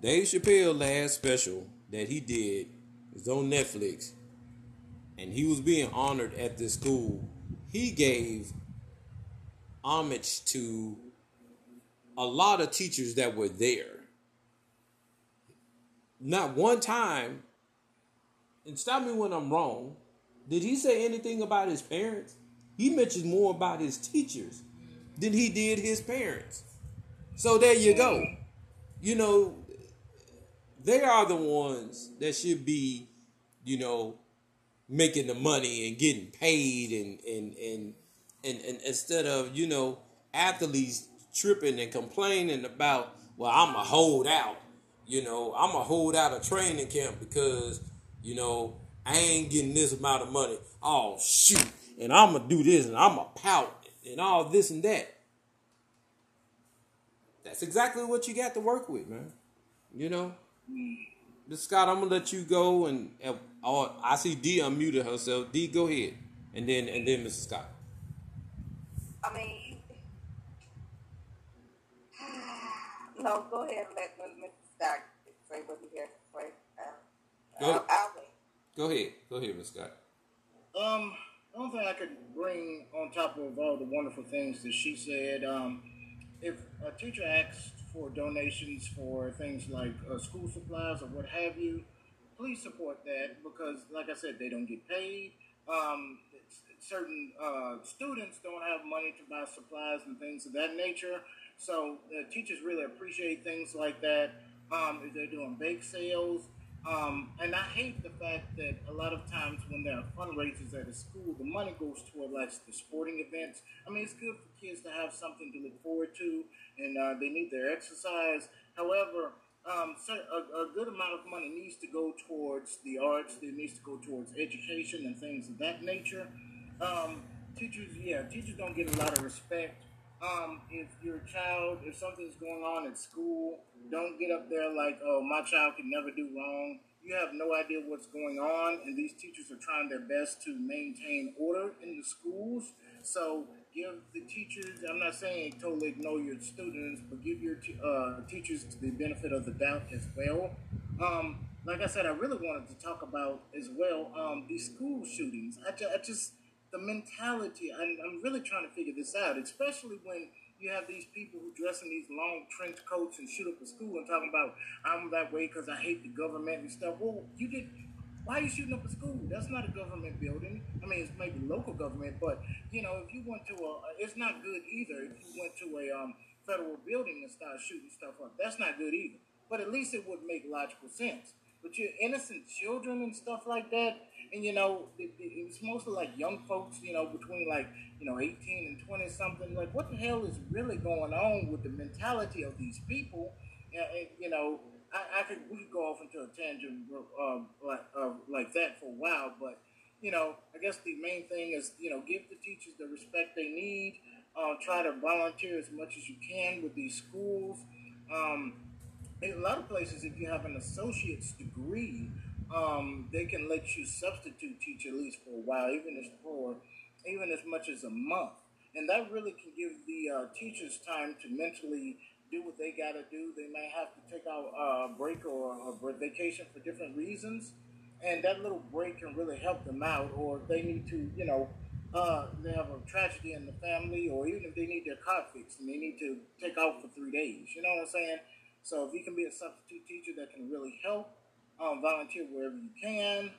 Dave Chappelle last special that he did was on Netflix, and he was being honored at this school. He gave homage to a lot of teachers that were there. Not one time, and stop me when I'm wrong, did he say anything about his parents? He mentions more about his teachers than he did his parents. So there you go. You know, they are the ones that should be, you know, making the money and getting paid and and and and, and instead of, you know, athletes tripping and complaining about, well, I'm a hold out. You know, I'm a hold out a training camp because, you know, I ain't getting this amount of money. Oh shoot. And I'm gonna do this and I'm gonna pout and all this and that. That's exactly what you got to work with, man. You know? Mr. Scott, I'm gonna let you go and, oh, I see D unmuted herself. D, go ahead. And then and then Mr. Scott. I mean, No, go ahead let. Scott say what he has to say. Uh, go, I'll, I'll. Go ahead. Go ahead, Mr. Scott. Um, the only thing I could bring on top of all the wonderful things that she said, um, if a teacher asks for donations for things like uh, school supplies or what have you, please support that because, like I said, they don't get paid. Um, certain uh, students don't have money to buy supplies and things of that nature. So uh, teachers really appreciate things like that. Um, they're doing bake sales. Um, and I hate the fact that a lot of times when there are fundraisers at a school, the money goes toward like the sporting events. I mean, it's good for kids to have something to look forward to, and uh, they need their exercise. However, um, so a, a, good amount of money needs to go towards the arts. It needs to go towards education and things of that nature. Um, teachers, yeah, teachers don't get a lot of respect um, if your child, if something's going on at school, don't get up there like, oh, my child can never do wrong. You have no idea what's going on, and these teachers are trying their best to maintain order in the schools. So give the teachers, I'm not saying totally ignore your students, but give your t- uh, teachers the benefit of the doubt as well. Um, like I said, I really wanted to talk about as well um, these school shootings. I, ju- I just the mentality. I'm, I'm really trying to figure this out, especially when you have these people who dress in these long trench coats and shoot up a school and talking about I'm that way because I hate the government and stuff. Well, you did. Why are you shooting up a school? That's not a government building. I mean, it's maybe local government, but you know, if you went to a, it's not good either. If you went to a um, federal building and started shooting stuff up, that's not good either. But at least it would make logical sense. But you're innocent children and stuff like that and you know, it, it, it's mostly like young folks, you know, between like you know 18 and 20 something. Like, what the hell is really going on with the mentality of these people? And, and you know, I, I, could we could go off into a tangent uh, like uh, like that for a while, but you know, I guess the main thing is you know give the teachers the respect they need. Uh, try to volunteer as much as you can with these schools. Um, in a lot of places, if you have an associate's degree, um, they can let you substitute teach at least for a while, even as for even as much as a month, and that really can give the uh, teachers time to mentally do what they got to do. They may have to take out a break or a vacation for different reasons, and that little break can really help them out. Or if they need to, you know, uh, they have a tragedy in the family, or even if they need their car fixed and they need to take out for three days. You know what I'm saying? So if you can be a substitute teacher, that can really help um, volunteer wherever you can.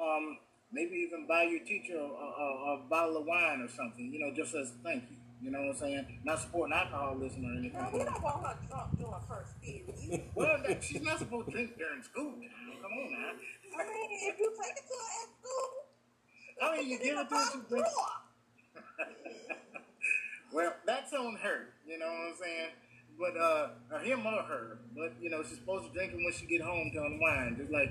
Um, maybe even buy your teacher a, a, a, bottle of wine or something, you know, just as thank you. You know what I'm saying? Not supporting alcoholism or anything. No, we don't want her drunk doing first period. well, that, she's not supposed to drink during school time. Come on now. I mean, if you take it to her at school, I mean, you give it to her. She drink. well, that's on her. You know what I'm saying? But uh, him or her. But you know, she's supposed to drink it when she get home to unwind, just like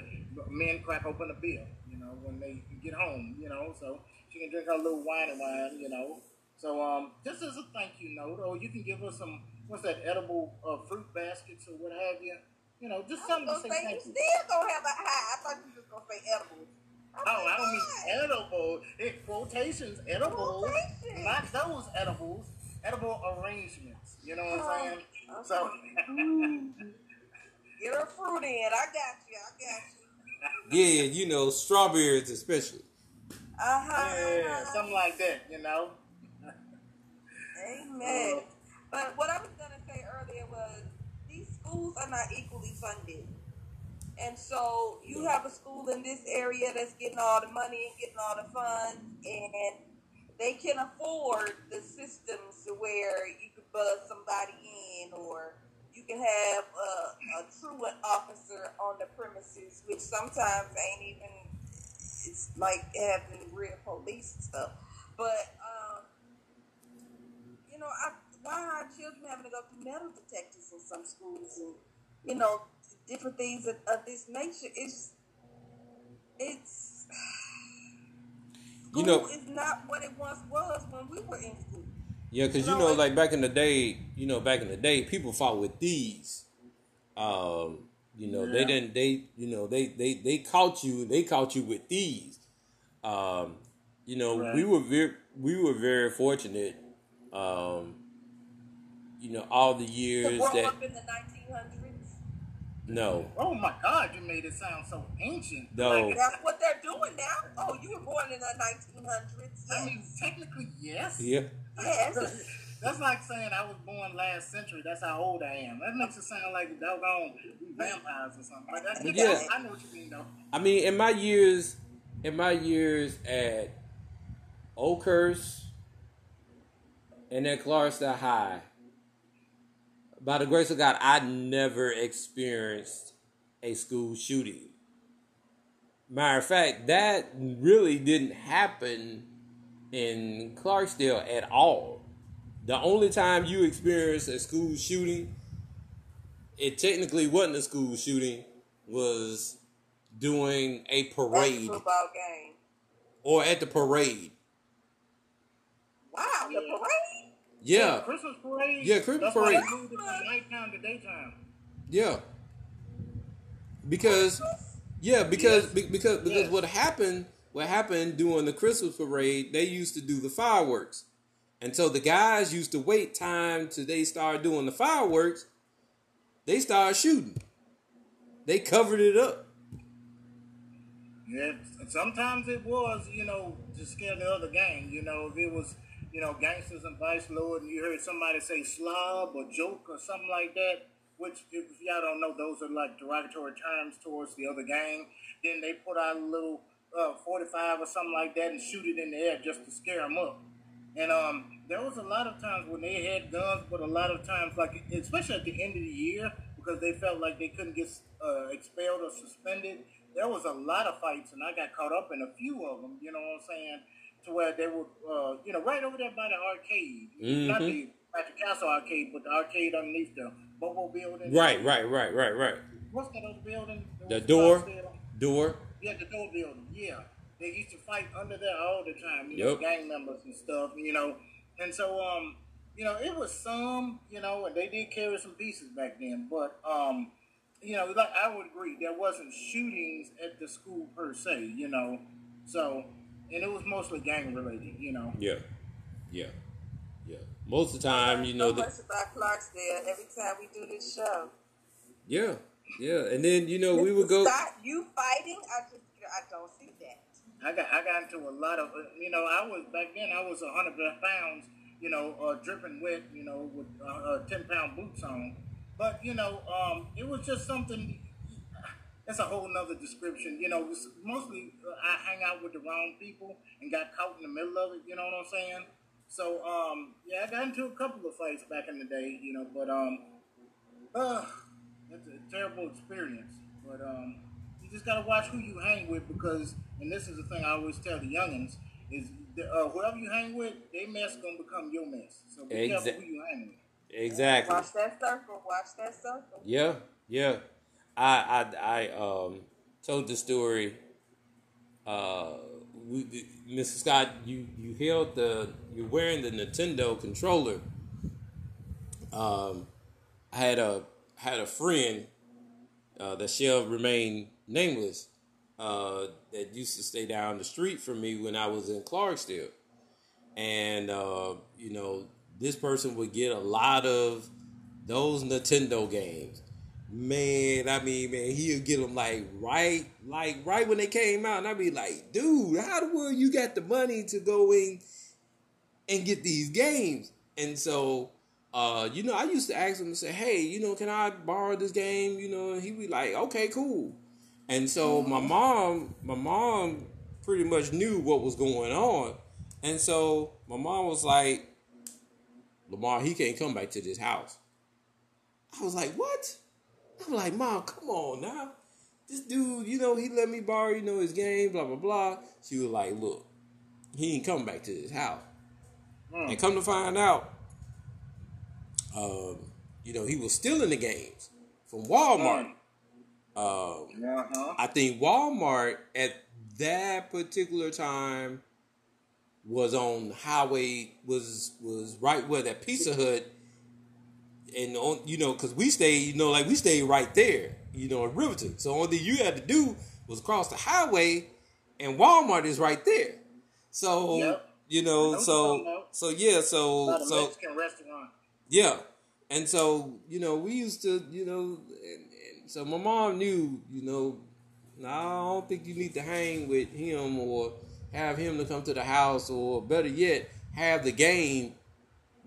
men crack open a beer. You know, when they get home. You know, so she can drink her little wine and wine. You know. So um, just as a thank you note, or you can give her some what's that edible uh, fruit baskets or what have you. You know, just something to say, say thank you. you. Still gonna have a high. I thought you was gonna say edibles. Oh, I don't mean edible. It quotations, edibles, Quotations. not those edibles. Edible arrangements. You know what I'm oh, saying? Oh, So, mm. Get her fruit in. I got you. I got you. Yeah, you know, strawberries especially. Uh huh. yeah, uh-huh. something like that. You know. Amen. Uh-huh. But what I was gonna say earlier was these schools are not equally funded. And so you have a school in this area that's getting all the money and getting all the funds and they can afford the systems where you could buzz somebody in or you can have a, a truant officer on the premises, which sometimes ain't even it's like having real police and stuff. But um, you know, I, why are children having to go through metal detectors in some schools and you know different things of, of this nature? It's it's You school know- is not what it once was when we were in school. Yeah, because you No, know, like back in the day, you know, back in the day, people fought with these. Um, you know, they didn't. They, you know, they they they caught you. They caught you with these. Um, you know, Right. we were very we were very fortunate. Um, you know, all the years that up in the 1900s, no, Oh my God, you made it sound so ancient. No. Like, that's what they're doing now. Oh, you were born in the 1900s. I mean, technically, yes. yeah, Yes. That's like saying I was born last century. That's how old I am. That makes it sound like doggone we vampires or something. Like that. Yeah. I know what you mean, though. I mean, in my years, in my years at Oakhurst and at Clarksdale High, by the grace of God, I never experienced a school shooting. Matter of fact, that really didn't happen in Clarksdale at all. The only time you experienced a school shooting, it technically wasn't a school shooting, was doing a That's a parade football game. or at the parade. Wow, the parade? Yeah, Christmas parade. Yeah, Christmas That's why parade. they moved it from nighttime to daytime. yeah. Because yeah, because Yes. be- because because Yes. what happened what happened during the Christmas parade, they used to do the fireworks. And so the guys used to wait time till they started doing the fireworks. They started shooting. They covered it up. Yeah, and sometimes it was, you know, to scare the other gang. You know, if it was, you know, gangsters and vice lord, and you heard somebody say slob or joke or something like that, which if y'all don't know, those are like derogatory terms towards the other gang. Then they put out a little uh, 45 or something like that and shoot it in the air just to scare them up. And um, there was a lot of times when they had guns, but a lot of times, like especially at the end of the year, because they felt like they couldn't get uh, expelled or suspended. There was a lot of fights, and I got caught up in a few of them. You know what I'm saying? To where they were, uh, you know, right over there by the arcade, not the at the Castle arcade, but the arcade underneath the Bobo building. Right, right, right, right, right. What's that other building? The was door. Door. Yeah, the door building. Yeah, they used to fight under there all the time. You know, gang members and stuff. You know, and so um, you know, it was some. You know, and they did carry some pieces back then. But um, you know, like I would agree, there wasn't shootings at the school per se. You know, so and it was mostly gang related. You know. Yeah. Yeah. Yeah. Most of the time, you know, so the, much about Clarksdale every time we do this show. yeah. Yeah. And then, you know, we would go. Stop you fighting? I just I don't see that. I got I got into a lot of uh, you know I was back then I was a hundred pounds you know uh, dripping wet you know with uh, uh, ten pound boots on, but you know um, it was just something. That's a whole nother description. You know, mostly uh, I hang out with the wrong people and got caught in the middle of it. You know what I'm saying? So um, yeah, I got into a couple of fights back in the day, you know, but um, uh, it's a terrible experience. But um, you just gotta watch who you hang with because, and this is the thing I always tell the youngins is uh, whoever you hang with, they mess gonna become your mess. So be Exa- careful who you hang with. Exactly. Watch that circle. Watch that circle. Yeah, yeah. I I I um told the story. Uh, we, Mr. Scott, you you held the you're wearing the Nintendo controller. Um, I had a had a friend uh, that shall remain nameless uh, that used to stay down the street from me when I was in Clarksdale, and uh, you know this person would get a lot of those Nintendo games. Man, I mean, man, he'll get them like right, like right when they came out, and I'd be like, dude, how the world you got the money to go in and get these games? And so, uh, you know, I used to ask him to say, hey, you know, can I borrow this game? You know, and he'd be like, okay, cool. And so my mom, my mom pretty much knew what was going on, and so my mom was like, Lamar, he can't come back to this house. I was like, what? I'm like, Mom, come on now. This dude, you know, he let me borrow, you know, his game, blah, blah, blah. She was like, look, he ain't coming back to this house. And come to find out, um, you know, he was stealing the games from Walmart. Um, Uh-huh. I think Walmart at that particular time was on highway was was right where that Pizza Hut and on you know because we stayed you know like we stayed right there you know in Riverton so only thing you had to do was cross the highway and Walmart is right there so Yep. you know know what you're so so yeah so so Mexican restaurant. yeah. And so, you know, we used to, you know, and, and so my mom knew, you know, no, I don't think you need to hang with him or have him to come to the house or better yet, have the game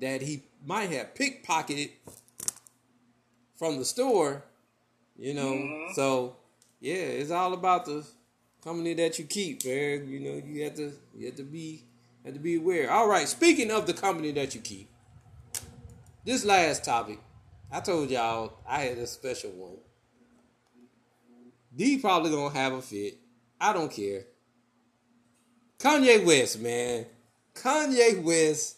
that he might have pickpocketed from the store, you know. Mhm. So, yeah, it's all about the company that you keep, man. You know, you have to you have to be have to be aware. All right, speaking of the company that you keep, this last topic, I told y'all I had a special one. D probably gonna have a fit. I don't care. Kanye West, man. Kanye West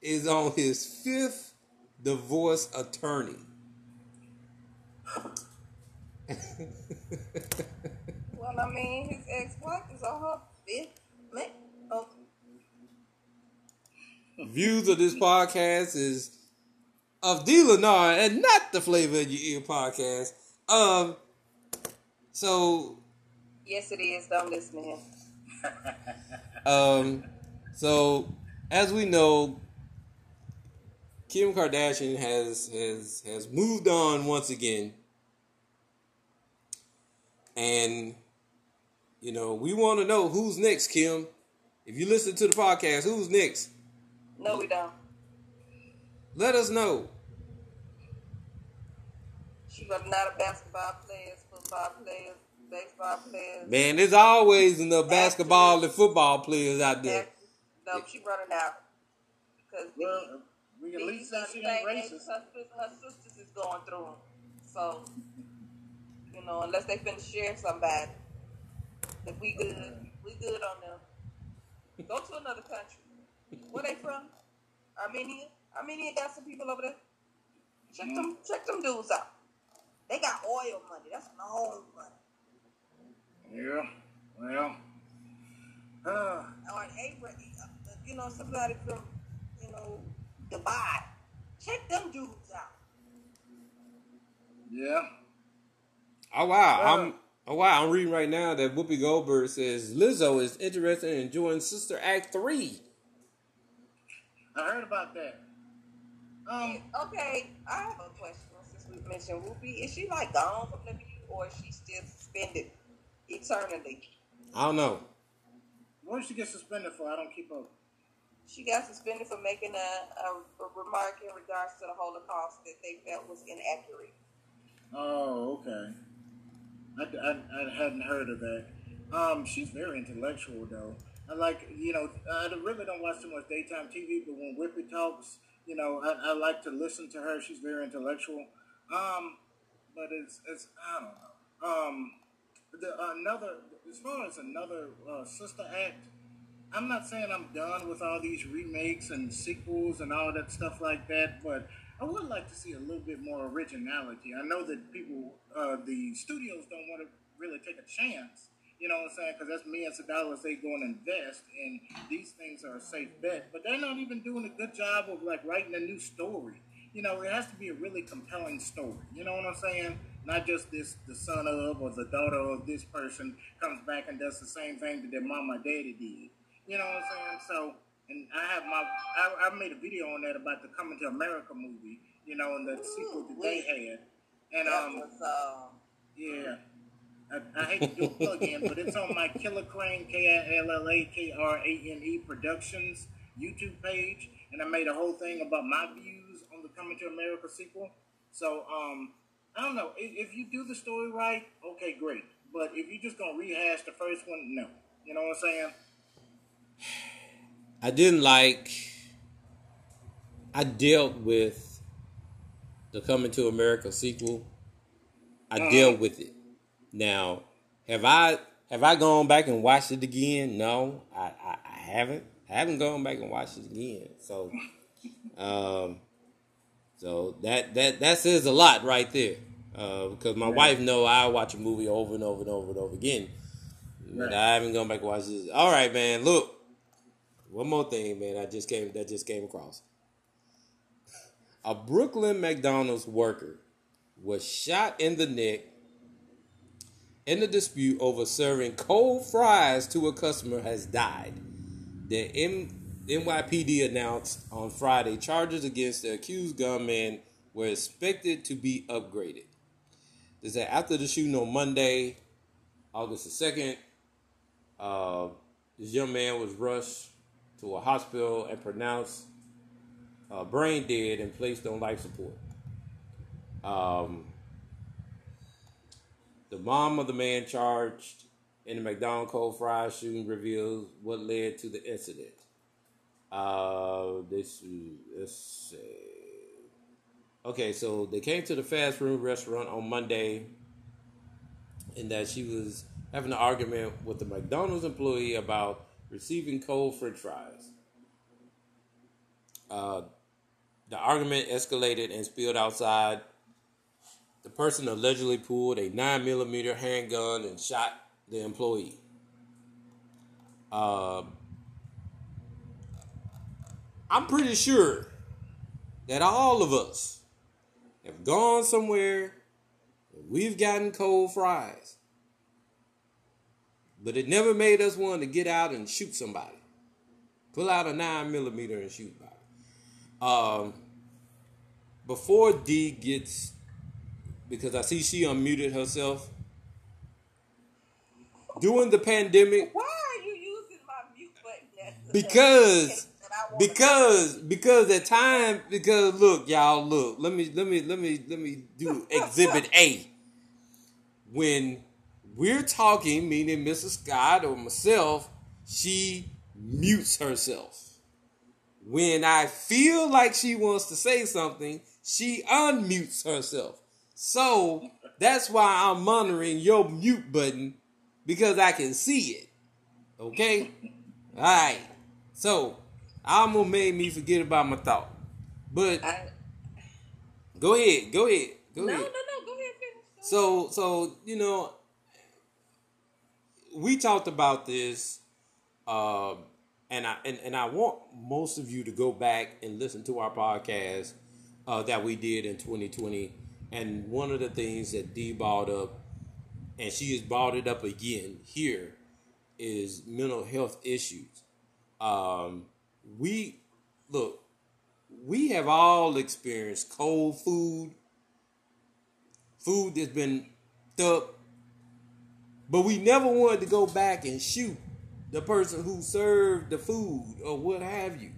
is on his fifth divorce attorney. Well, I mean, his ex-wife is on her fifth. Oh, Views of this podcast is of D Lenar and not the flavor of your ear podcast. Um, so yes, it is. Don't listen to him. Um, so as we know, Kim Kardashian has has has moved on once again, and you know we want to know who's next, Kim. If you listen to the podcast, who's next? No, we don't. Let us know. She was not a basketball player, football players, baseball players. Man, there's always enough basketball and football players out there. No, she running out. Because Well, we at least say she ain't racist. Her, her sisters is going through them. So, you know, unless they finna share somebody, if we good, we good on them. Go to another country. Where they from? Armenia. Armenia got some people over there. Check them, check them dudes out. They got oil money. That's known money. Yeah. Well. Uh, Or Abraham, you know, somebody from, you know, Dubai. Check them dudes out. yeah. Oh wow, Uh, I'm oh wow, I'm reading right now that Whoopi Goldberg says Lizzo is interested in joining Sister Act three. I heard about that. Um. Okay, I have a question since we mentioned Whoopi. Is she like gone from the view or is she still suspended eternally? I don't know. What did she get suspended for? I don't keep up. She got suspended for making a, a, a remark in regards to the Holocaust that they felt was inaccurate. Oh, okay. I, I, I hadn't heard of that. Um, she's very intellectual though. I like, you know, I really don't watch too much daytime TV, but when Whoopi talks, you know, I, I like to listen to her. She's very intellectual. Um, but it's, it's I don't know. Um, the, another, as far as another uh, sister act, I'm not saying I'm done with all these remakes and sequels and all that stuff like that, but I would like to see a little bit more originality. I know that people, uh, the studios don't want to really take a chance. You know what I'm saying? Because that's millions of dollars they go and invest, and these things are a safe bet. But they're not even doing a good job of like writing a new story. You know, it has to be a really compelling story. You know what I'm saying? Not just this the son of or the daughter of this person comes back and does the same thing that their mama daddy did. You know what I'm saying? So and I have my I, I made a video on that about the Coming to America movie, you know, and the Ooh, sequel that wait. they had. And um, was, uh... yeah. I, I, hate to do a plug in, but it's on my Killa Krane K I L L A K R A N E Productions YouTube page, and I made a whole thing about my views on the Coming to America sequel. So um, I don't know if, if you do the story right, okay, great. But if you're just gonna rehash the first one, no. You know what I'm saying? I didn't like. I dealt with the Coming to America sequel. I uh-huh. dealt with it. Now, have I have I gone back and watched it again? No, I, I, I haven't. I haven't gone back and watched it again. So, um, so that that that says a lot right there. Uh, because my right. wife know I watch a movie over and over and over and over again. Right. I haven't gone back and watched this. All right, man. Look, one more thing, man. I just came that just came across. A Brooklyn McDonald's worker was shot in the neck in the dispute over serving cold fries to a customer has died. The M- NYPD announced on Friday charges against the accused gunman were expected to be upgraded. They said after the shooting on Monday, August the 2nd. Uh, this young man was rushed to a hospital and pronounced uh, brain dead and placed on life support. Um, the mom of the man charged in the McDonald Cold Fry shooting reveals what led to the incident. Uh, this let's see. Okay, so they came to the fast food restaurant on Monday, and that she was having an argument with the McDonald's employee about receiving cold french fries. Uh, the argument escalated and spilled outside. The person allegedly pulled a 9 millimeter handgun and shot the employee. Uh, I'm pretty sure that all of us have gone somewhere we've gotten cold fries but it never made us want to get out and shoot somebody. Pull out a nine millimeter and shoot somebody. Um, before D gets, because I see she unmuted herself. During the pandemic. Why are you using my mute button? Because. Because because at time because look y'all look let me let me let me let me do exhibit A when we're talking, meaning Mrs. Scott or myself, she mutes herself. When I feel like she wants to say something, she unmutes herself. So that's why I'm monitoring your mute button because I can see it. Okay? All right. So almost made me forget about my thought. But I, go ahead, go ahead, go no, ahead. No, no, no, go ahead. So, so you know, we talked about this, uh, and I and, and I want most of you to go back and listen to our podcast uh, that we did in 2020. And one of the things that Dee brought up, and she has brought it up again here, is mental health issues. Um, we look, we have all experienced cold food, food that's been stuck but we never wanted to go back and shoot the person who served the food or what have you.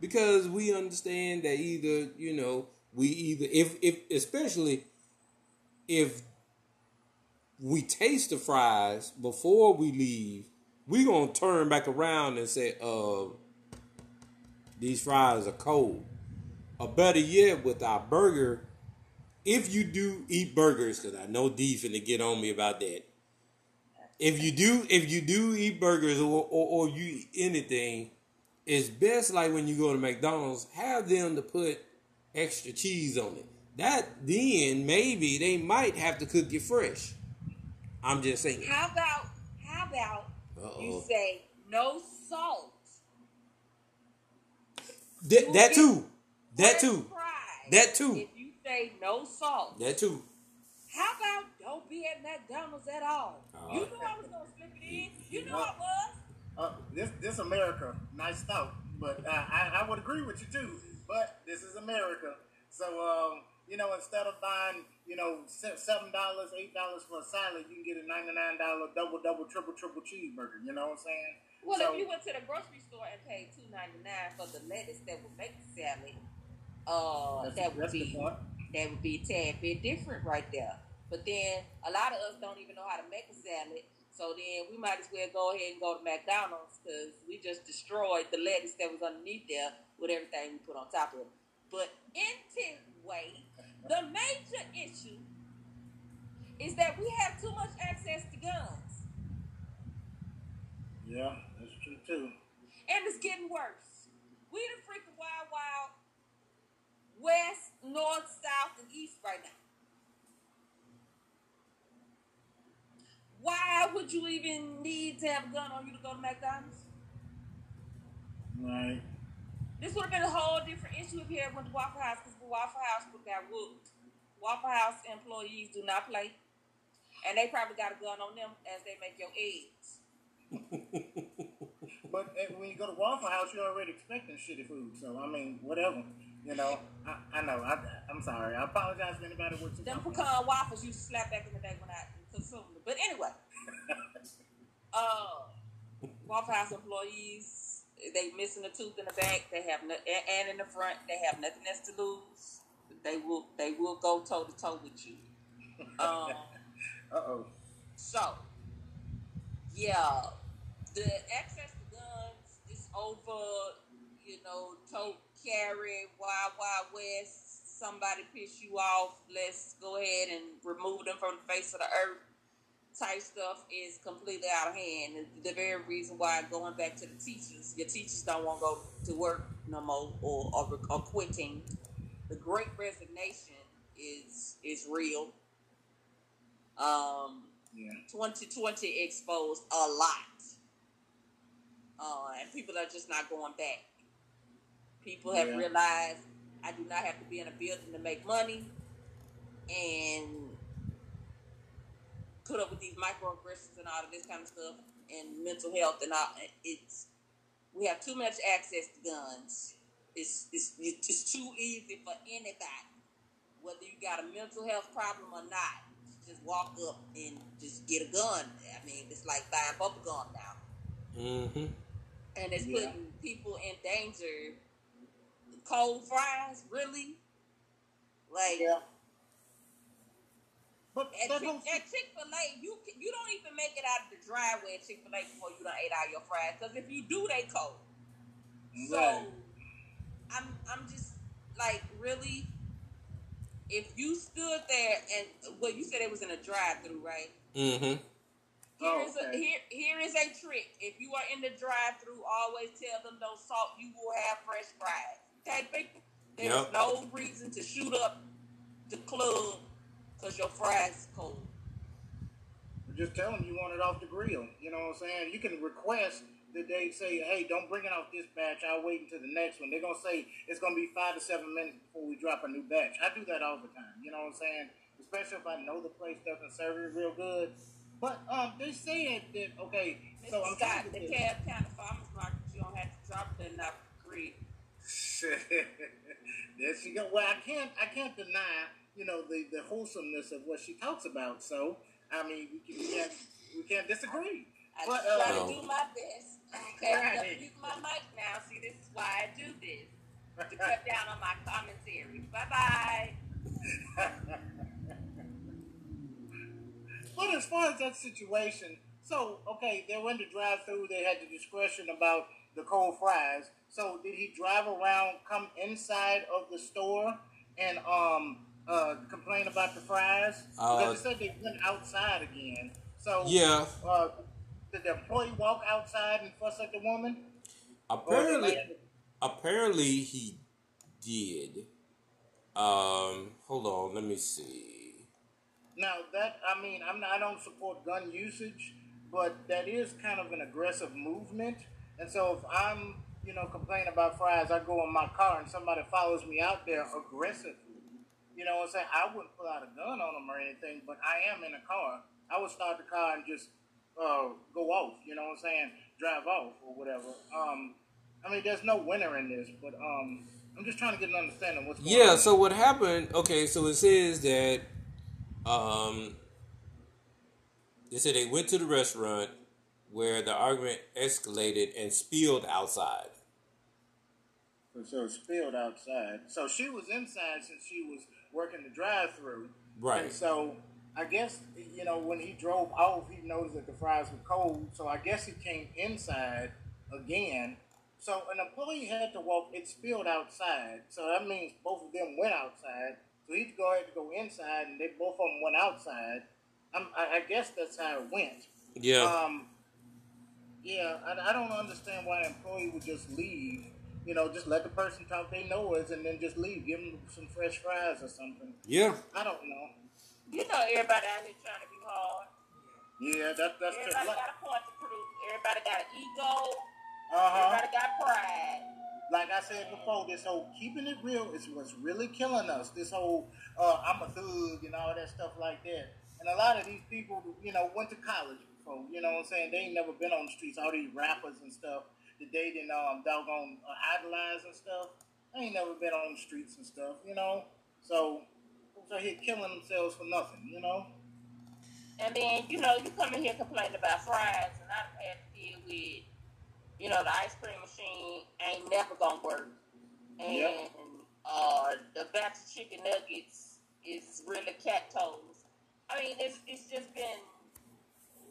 Because we understand that either, you know, we either if if especially if we taste the fries before we leave we gonna turn back around and say, uh, these fries are cold. Or better yet, with our burger, if you do eat burgers, because I know D finna get on me about that. If you do, if you do eat burgers or, or, or you eat anything, it's best like when you go to McDonald's, have them to put extra cheese on it. That then maybe they might have to cook it fresh. I'm just saying. How about how about you Uh-oh. say no salt? That, that too. That too. That too. If you say no salt, That too. How about don't be at McDonald's at all? Oh. You knew I was gonna slip it in. You knew I was. Uh, this this America, nice thought, but uh, I I would agree with you too. But this is America, so um, you know instead of buying you know seven dollars, eight dollars for a salad, you can get a ninety nine dollar double double triple triple cheeseburger. You know what I'm saying? Well, So- if you went to the grocery store and paid two ninety nine for the lettuce that would make the salad, uh, that would be point. that would be a tad bit different right there. But then a lot of us don't even know how to make a salad, so then we might as well go ahead and go to McDonald's because we just destroyed the lettuce that was underneath there with everything we put on top of it. But anyway, the major issue is that we have too much access to guns. Yeah, that's true too. And it's getting worse. We the freaking wild, wild west, north, south, and east right now. Why would you even need to have a gun on you to go to McDonald's? Right. This would have been a whole different issue if you had went to Waffle House because the Waffle House would have got whooped. Waffle House employees do not play. And they probably got a gun on them as they make your eggs. But eh, when you go to Waffle House, you're already expecting shitty food. So I mean, whatever. You know, I, I know. I, I'm sorry. I apologize to anybody with Them pecan waffles used to slap back in the day when I consumed them. But anyway, uh, Waffle House employees, they missing a tooth in the back. They have no, and and in the front. They have nothing else to lose. They will they will go toe to toe with you. Um, Uh oh. so yeah, the access to guns is over. You know, tote carry, wild wild west. Somebody piss you off. Let's go ahead and remove them from the face of the earth. Type stuff is completely out of hand. The very reason why going back to the teachers, your teachers don't want to go to work no more or, or, or quitting. The great resignation is is real. Um, Yeah. 2020 exposed a lot. Uh, and people are just not going back. People have Yeah. realized I do not have to be in a building to make money and put up with these microaggressions and all of this kind of stuff and mental health and all. It's we have too much access to guns. It's it's it's too easy for anybody, whether you got a mental health problem or not, to just walk up and just get a gun. I mean, it's like buying bubble gum now, Mm-hmm. and it's Yeah. putting people in danger. Cold fries, really? Like Yeah. But at, that Chick- at Chick Fil A, you can- you don't even make it out of the driveway at Chick Fil A before you done ate all your fries. Because if you do, they cold. So Right. I'm I'm just like really. If you stood there and well, you said it was in a drive-through, right? Mm-hmm. Oh, Here is a here here is a trick. If you are in the drive-through, always tell them no salt. You will have fresh fries. Okay, people. There's Yep. no reason to shoot up the club because your fries cold. Just tell them you want it off the grill. You know what I'm saying? You can request that they say, hey, don't bring it off this batch. I'll wait until the next one. They're going to say it's going to be five to seven minutes before we drop a new batch. I do that all the time. You know what I'm saying? Especially if I know the place doesn't serve it real good. But um, they said that, okay, so I'm Scott, to the cab kind of farmers market. You don't have to drop it in the creek. there she go. Well, I can't, I can't deny, you know, the, the wholesomeness of what she talks about. So, I mean, we, can, we can't, we can't disagree. I But, just try uh, to do my best. Okay, Right. use my mic now. See, this is why I do this to cut down on my commentary. Bye bye. But as far as that situation, So okay, they went to drive through. They had the discretion about the cold fries. So did he drive around, come inside of the store, and um uh complain about the fries? Uh, because they said they went outside again. So Yeah. uh, did the employee walk outside and fuss at the woman? Apparently, apparently he did. Um, hold on, let me see. Now that I mean, I'm not, I don't support gun usage, but that is kind of an aggressive movement. And so if I'm, you know, complain about fries, I go in my car and somebody follows me out there aggressively. You know what I'm saying? I wouldn't pull out a gun on them or anything, but I am in a car. I would start the car and just uh, go off. You know what I'm saying? Drive off or whatever. Um, I mean, there's no winner in this, but um, I'm just trying to get an understanding of what's going Yeah, on. so what happened? Okay, so it says that um they said they went to the restaurant where the argument escalated and spilled outside. So it spilled outside. So she was inside since she was working the drive-through. Right. And so I guess you know when he drove off, he noticed that the fries were cold. So I guess he came inside again. So an employee had to walk. It spilled outside. So that means both of them went outside. So he'd go ahead to go inside, and they both of them went outside. I'm, I, I guess that's how it went. Yeah. Um, yeah, I, I don't understand why an employee would just leave. You know, just let the person talk they know is, and then just leave. Give them some fresh fries or something. yeah. I don't know. You know, everybody out here trying to be hard. Yeah, that, that's true. Everybody Like, got a point to prove. Everybody got an ego. uh-huh. Everybody got pride. like I said before, this whole keeping it real is what's really killing us. This whole uh, I'm a thug and all that stuff like that. And a lot of these people, you know, went to college before. You know what I'm saying? They ain't never been on the streets. All these rappers and stuff they didn't um, doggone uh, idolize and stuff. I ain't never been on the streets and stuff. You know, so folks are here killing themselves for nothing. You know. And then, you know, you come in here complaining about fries, and I've had to deal with, you know, the ice cream machine ain't never gonna work. And Yep. uh, the batch of chicken nuggets is really cat toes. I mean, it's, it's just been,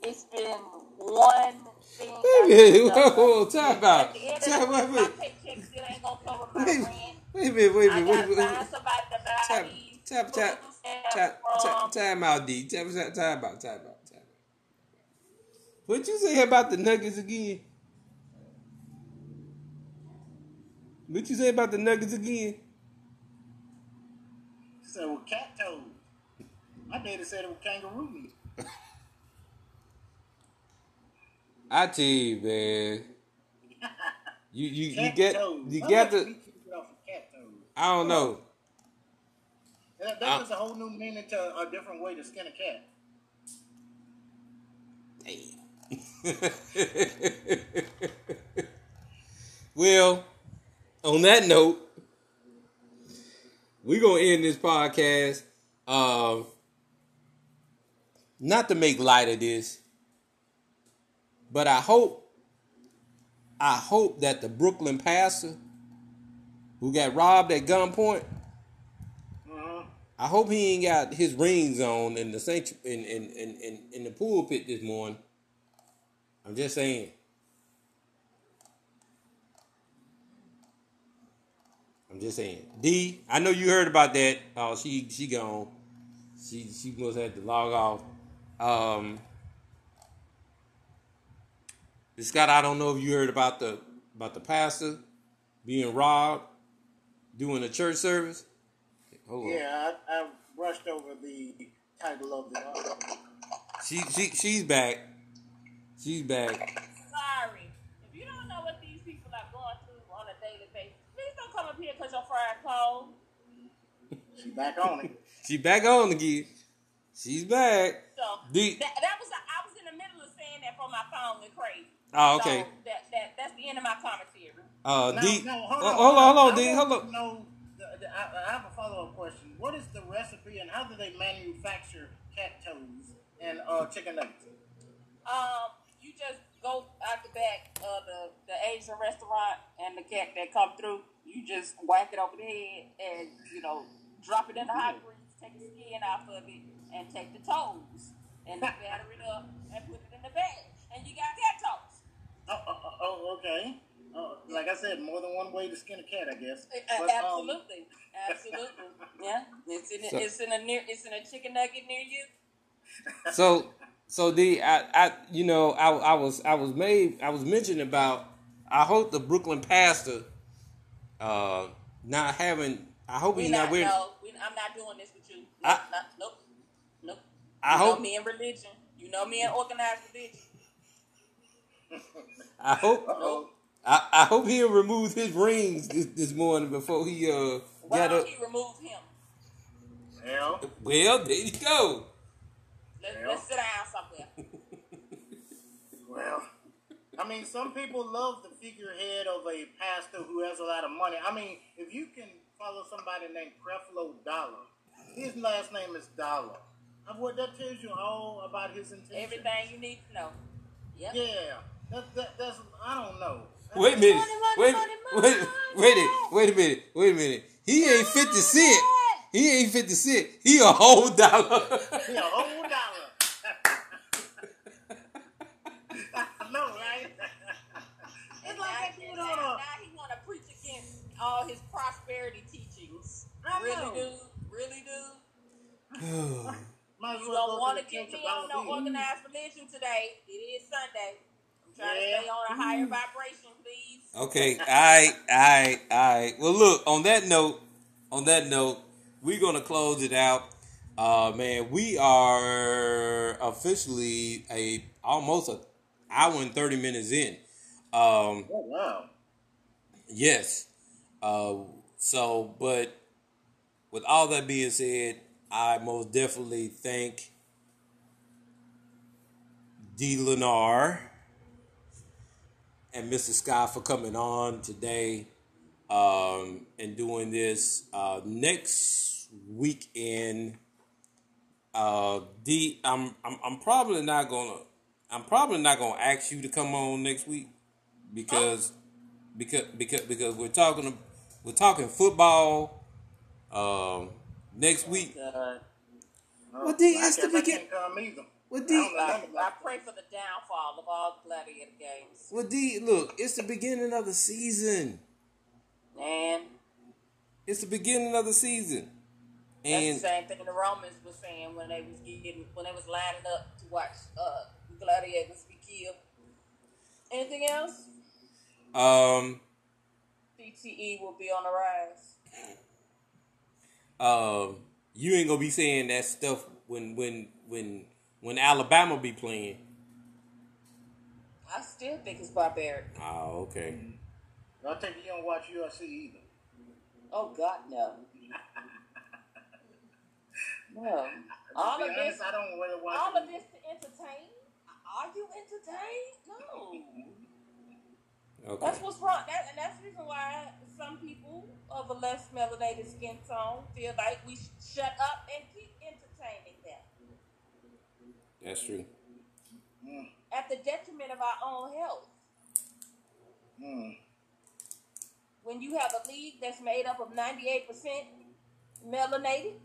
it's been one thing. Wait a minute, after another. whoa, whoa, time out. At the end of Time- the wait, week, my wait. paycheck still ain't gonna cover my Wait, rent. wait a minute, wait a I minute, wait, gotta wait, find wait. somebody to buy Tap, these tap, tap, foods and tap, tap, from. time out, D. Tap, tap, time out, time out, time out. What you say about the Nuggets again? What you say about the Nuggets again? So with cat toes. My daddy said it was kangaroo meat. I tell you, man. You you you get you get the. meat can you get off of cat toes? I don't know. That, that Uh, was a whole new meaning to a different way to skin a cat. well, on that note, we're gonna end this podcast. Um, not to make light of this, but I hope, I hope that the Brooklyn pastor who got robbed at gunpoint, Uh-huh. I hope he ain't got his rings on in the sanctu- in, in, in, in, in the pulpit this morning. I'm just saying. I'm just saying. D, I know you heard about that. Oh, she she gone. She she must have to log off. Um Scott, I don't know if you heard about the about the pastor being robbed doing a church service. Hold on. Yeah, I, I brushed over the title of the article. She she she's back. She's back. Sorry. If you don't know what these people are going through on a daily basis, please don't come up here because your fried cold. She back on it. She back on again. She's back. So The- that, that was I was in the middle of saying that for my phone went crazy. Oh, okay. So that, that that's the end of my commentary. Uh, Now, D. now, oh, hold on, hold on, I D. Hold to on. know the- the- I, I have a follow up question. What is the recipe and how do they manufacture cat toes and uh, chicken nuggets? Um, you just go out the back of the, the Asian restaurant and the cat that come through, you just whack it over the head and, you know, drop it in the hot grease, take the skin off of it, and take the toes and batter it up and put it in the bag. Okay. Uh, like I said, more than one way to skin a cat, I guess. But, um, absolutely, absolutely. Yeah, it's in a, So- it's in a near it's in a chicken nugget near you. So, so the I, I you know I, I was I was made I was mentioned about I hope the Brooklyn pastor uh not having I hope We he's not not wearing no, we, I'm not doing this with you. I- Nope, not, nope, nope. I you hope- know me in religion. You know me in organized religion. I hope Uh-oh. I, I hope he'll remove his rings this, this morning before he uh Why got don't up. he remove him? Well, Well, there you go. Let's, Yeah. let's sit down somewhere. well. I mean, some people love the figurehead of a pastor who has a lot of money. I mean, if you can follow somebody named Creflo Dollar, his last name is Dollar. Uh, What that tells you all about his intentions. Everything you need to know. Yep. Yeah, that, that, that's I don't know. Wait a minute. Money, money, Wait, money, wait, wait, a- wait a minute. Wait a minute. He ain't fifty cent. He ain't fifty cent. He a whole dollar. he a whole dollar. I know, right? it's like now, that dude on now, a. now he want to preach against all his prosperity teachings. I Really know. do, really do. Might You don't want to to get me about on no these. organized religion today. It is Sunday. I'm Yeah. to stay on a higher vibration, please. Okay, I, I, I. Well, look. On that note, on that note, we're gonna close it out. Uh, man, we are officially a almost a hour and thirty minutes in. Um, Oh wow. Yes. Uh, so, but with all that being said, I most definitely thank D. Lennar and Mr. Scott for coming on today um, and doing this. Uh, next weekend, uh, D, I'm, I'm I'm probably not gonna I'm probably not gonna ask you to come on next week because because because because we're talking we're talking football um next week. Oh, Well, D, it's the guess I begin- can't come either. Well, I D- I, I pray for the downfall of all the gladiator games. well d look it's the beginning of the season Man, it's the beginning of the season that's and the same thing the Romans were saying when they was getting when they was lining up to watch uh, gladiators be killed. Anything else? um CTE will be on the rise. um you ain't gonna be saying that stuff when when when when alabama be playing I still think it's barbaric. oh okay I think you don't watch UFC either. Oh God, no. No. All of be this, I don't really watch all it. of this to entertain. Are you entertained? No. okay That's what's wrong. That, and that's the reason why some people of a less melanated skin tone feel like we should shut up and keep entertaining them that's true Mm, at the detriment of our own health. mm. When you have a league that's made up of 98% melanated,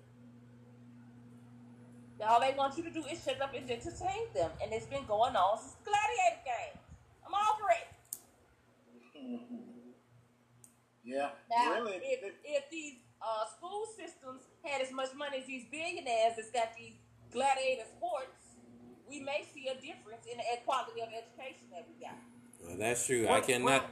all they want you to do is shut up and entertain them. And it's been going on since the gladiator games. I'm over it. Yeah, Now, really. if, if these uh, school systems had as much money as these billionaires that's got these gladiator sports, we may see a difference in the quality of education that we got. well, that's true i Well, cannot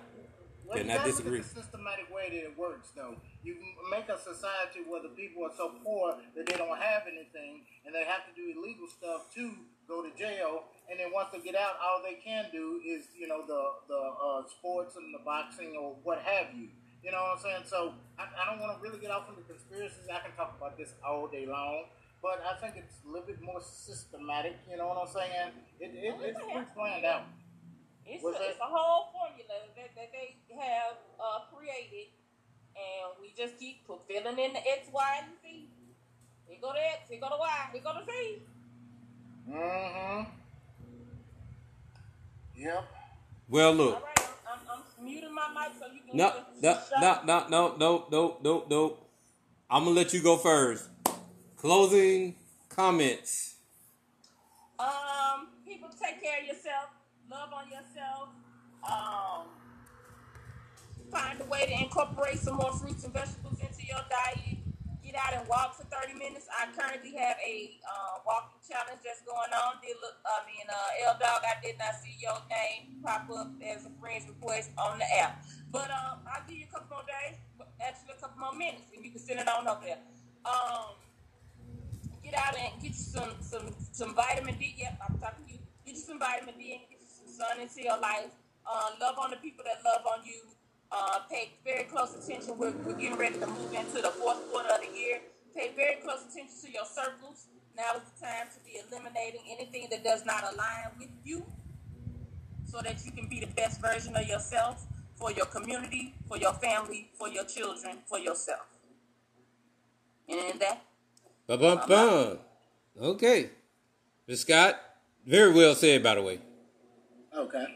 Well, you Cannot gotta disagree. Look at the systematic way that it works, though. You make a society where the people are so poor that they don't have anything, and they have to do illegal stuff to go to jail. And then once they get out, all they can do is, you know, the the uh, sports and the boxing or what have you. You know what I'm saying? So I, I don't want to really get off into conspiracies. I can talk about this all day long, but I think it's a little bit more systematic. You know what I'm saying? It, it, it's pretty planned out. It's What's a, it's a whole formula that, that they have uh, created, and we just keep fulfilling in the X, Y, and Z. Here go the X, here go the Y, here go the Z. Mm-hmm. Yep. well look right, I'm, I'm, I'm muting my mic so you can No, just no, shut no, up. no, no, no, no, no, no. I'm gonna let you go first. Closing comments. Um, people take care of yourself, love on yourself. Um, find a way to incorporate some more fruits and vegetables into your diet. Get out and walk for 30 minutes. I currently have a uh, walking challenge that's going on. Did look, I mean, uh, L Dog, I did not see your name pop up as a friend's request on the app. But um, I'll give you a couple more days, actually a couple more minutes, and you can send it on up there. Um, out and get you some some some vitamin D. Yep, I'm talking to you. Get you some vitamin D and get you some sun into your life. Uh, love on the people that love on you. Uh, pay very close attention. We're, we're getting ready to move into the fourth quarter of the year. Pay very close attention to your circles. Now is the time to be eliminating anything that does not align with you so that you can be the best version of yourself for your community, for your family, for your children, for yourself. And that. Bum, bum, bum. Okay. Ms. Scott, very well said, by the way. Okay.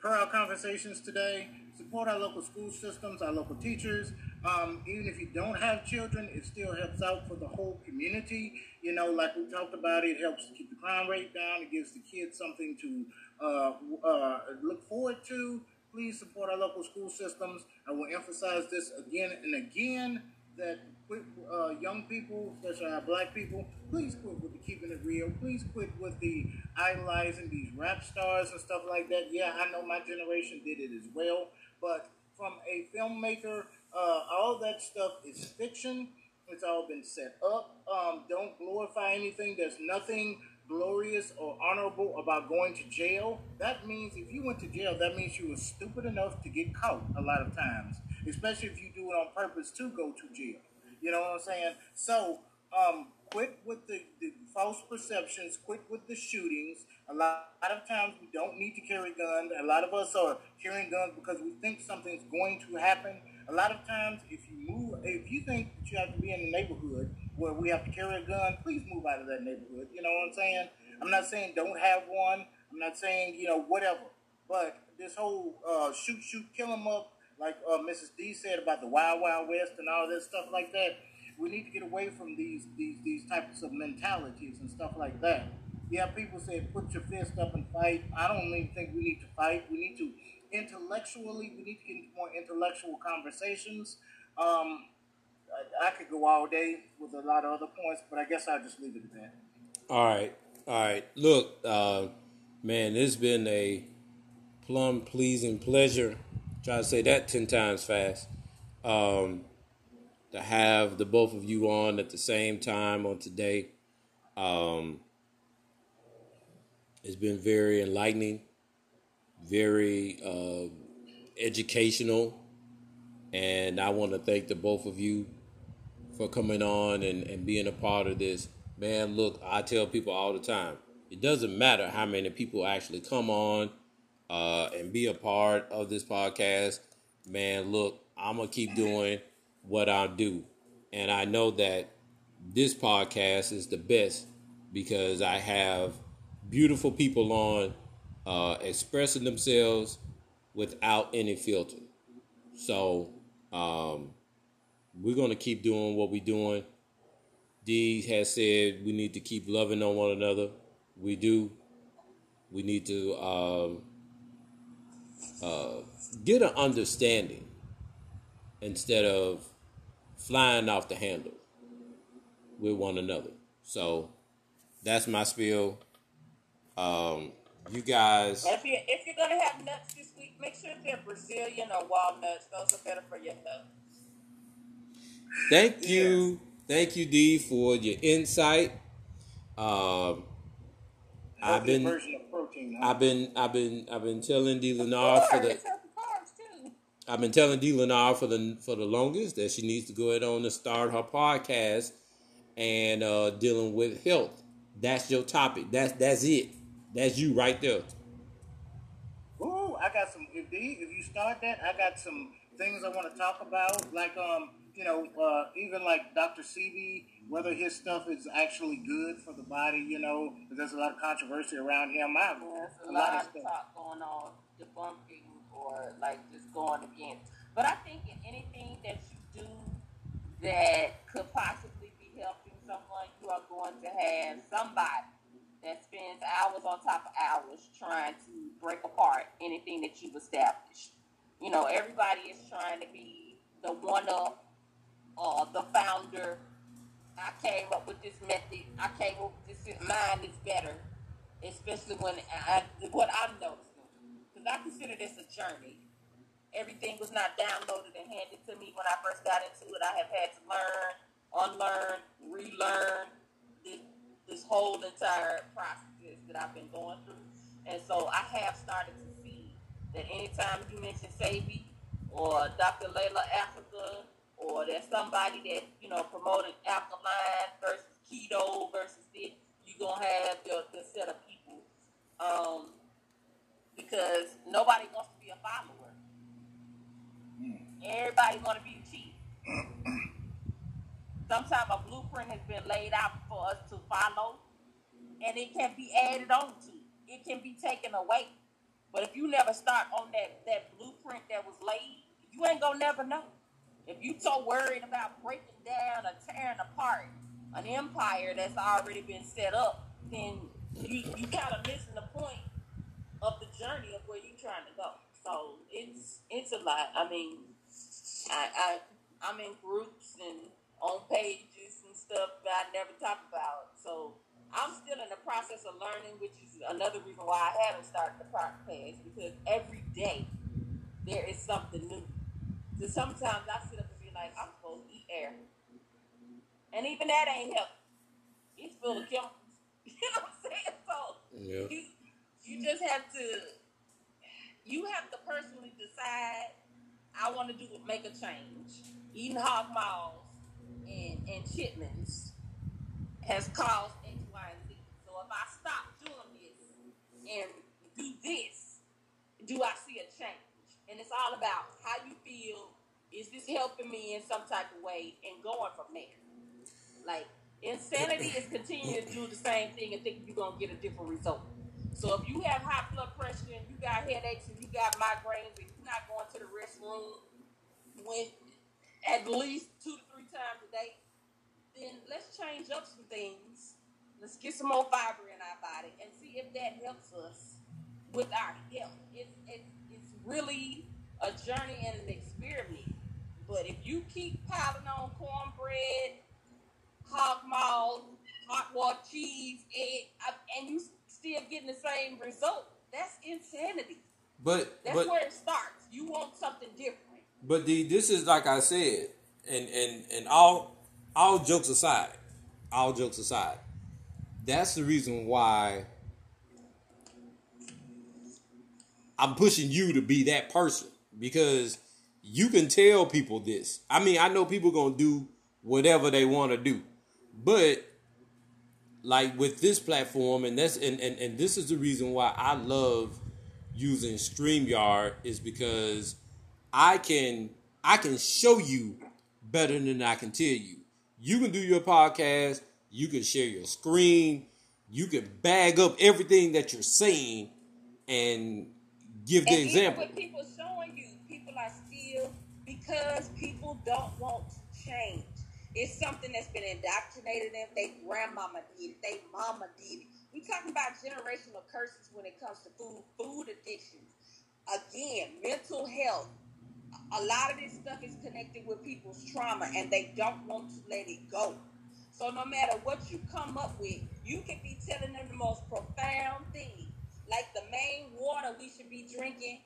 Per our conversations today, support our local school systems, our local teachers. Um, even if you don't have children, it still helps out for the whole community. You know, like we talked about, it helps to keep the crime rate down. It gives the kids something to uh, uh, look forward to. Please support our local school systems. I will emphasize this again and again that uh, young people, especially our black people, please quit with the keeping it real. Please quit with the idolizing these rap stars and stuff like that. Yeah, I know my generation did it as well, but from a filmmaker, uh, all that stuff is fiction. It's all been set up. Um, don't glorify anything. There's nothing glorious or honorable about going to jail. That means if you went to jail, that means you were stupid enough to get caught a lot of times, especially if you do it on purpose to go to jail. You know what I'm saying? So, um, quit with the, the false perceptions, quit with the shootings. A lot, a lot of times we don't need to carry guns. A lot of us are carrying guns because we think something's going to happen. A lot of times, if you move, if you think that you have to be in the neighborhood where we have to carry a gun, please move out of that neighborhood. You know what I'm saying? I'm not saying don't have one. I'm not saying you know whatever. But this whole uh, shoot, shoot, kill 'em up, like uh, Mrs. D said about the Wild Wild West and all this stuff like that. We need to get away from these these these types of mentalities and stuff like that. Yeah, people say put your fist up and fight. I don't even think we need to fight. We need to intellectually. We need to get into more intellectual conversations. Um, I, I could go all day with a lot of other points, but I guess I'll just leave it at that. All right. All right. Look, uh, man, it's been a plum pleasing pleasure. Try to say that 10 times fast. Um, to have the both of you on at the same time on today. Um, it's been very enlightening, very uh, educational, and I want to thank the both of you for coming on and, and being a part of this. Man, look, I tell people all the time, it doesn't matter how many people actually come on uh, and be a part of this podcast. Man, look, I'm gonna keep doing what I do, and I know that this podcast is the best because I have beautiful people on uh, expressing themselves without any filter. So um, we're gonna keep doing what we're doing. Dee has said we need to keep loving on one another. We do. We need to um, uh, get an understanding instead of flying off the handle with one another. So that's my spiel. Um, you guys. If you if you're gonna have nuts this week, make sure they're Brazilian or walnuts. Those are better for your health. Thank you, thank you, Dee, for your insight. Um, I've been, protein. Huh? I've been, I've been, I've been telling Dee Lennar for the, It's healthy carbs too. I've been telling Dee Lennar for the for the longest that she needs to go ahead on and start her podcast and uh, dealing with health. That's your topic. That's that's it. That's you right there. Ooh, I got some. If, D, if you start that, I got some things I want to talk about. Like, um, you know, uh, even like Dr. Sebi, whether his stuff is actually good for the body. You know, there's a lot of controversy around him. I There's a a lot lot of stuff. talk going on, debunking or like just going against. But I think in anything that you do that could possibly be helping someone, you are going to have somebody that spends hours on top of hours trying to break apart anything that you've established. you know, everybody is trying to be the one up or the founder. I came up with this method. I came up with this. Mine is better, especially when I, what I'm noticing. Because I consider this a journey. Everything was not downloaded and handed to me when I first got into it. I have had to learn, unlearn, relearn this, this whole entire process that I've been going through. And so I have started to see that anytime you mention Sebi or Dr. Llaila Afrika or there's somebody that, you know, promoted alkaline versus keto versus this, you're to have your, set of people. Um, because nobody wants to be a follower. Everybody want to be the chief. Sometimes a blueprint has been laid out for us to follow, and it can be added on to. It can be taken away. But if you never start on that, that blueprint that was laid, you ain't gonna never know. If you're so worried about breaking down or tearing apart an empire that's already been set up, then you you kind of missing the point of the journey of where you're trying to go. So it's it's a lot. I mean, I, I I'm in groups and on pages and stuff that I never talk about. So I'm still in the process of learning, which is another reason why I haven't started the podcast because every day there is something new. So sometimes I sit up and be like, I'm supposed to eat air. And even that ain't helping. It's full of chemicals. You know what I'm saying? So Yeah. you you just have to you have to personally decide I want to do make a change. Eating hog maws and, and chitlins has caused X, Y, and Z. So if I stop doing this and do this, do I see a change? And it's all about how you feel. Is this helping me in some type of way and going from there? Like insanity is continuing to do the same thing and think you're gonna get a different result. So if you have high blood pressure and you got headaches and you got migraines and you're not going to the restroom when at least two to three times a day, then let's change up some things. Let's get some more fiber in our body and see if that helps us with our health. It's, it's really a journey and an experiment. But if you keep piling on cornbread, hog maws, hot water cheese, egg, and you still getting the same result, that's insanity. But That's but where it starts. You want something different. But the this is like I said, and and and all all jokes aside, all jokes aside, that's the reason why I'm pushing you to be that person because you can tell people this. I mean, I know people gonna do whatever they want to do, but like with this platform, and that's and, and and this is the reason why I love using StreamYard is because I can I can show you better than I can tell you. You can do your podcast, you can share your screen, you can bag up everything that you're saying and give the and example. even with people showing you, people are still because people don't want to change. It's something that's been indoctrinated in them. They grandmama did it. They mama did it. We talking about generational curses when it comes to food, food addictions. Again, mental health. A lot of this stuff is connected with people's trauma, and they don't want to let it go. So no matter what you come up with, you can be telling them the most profound thing. Like the main water we should be drinking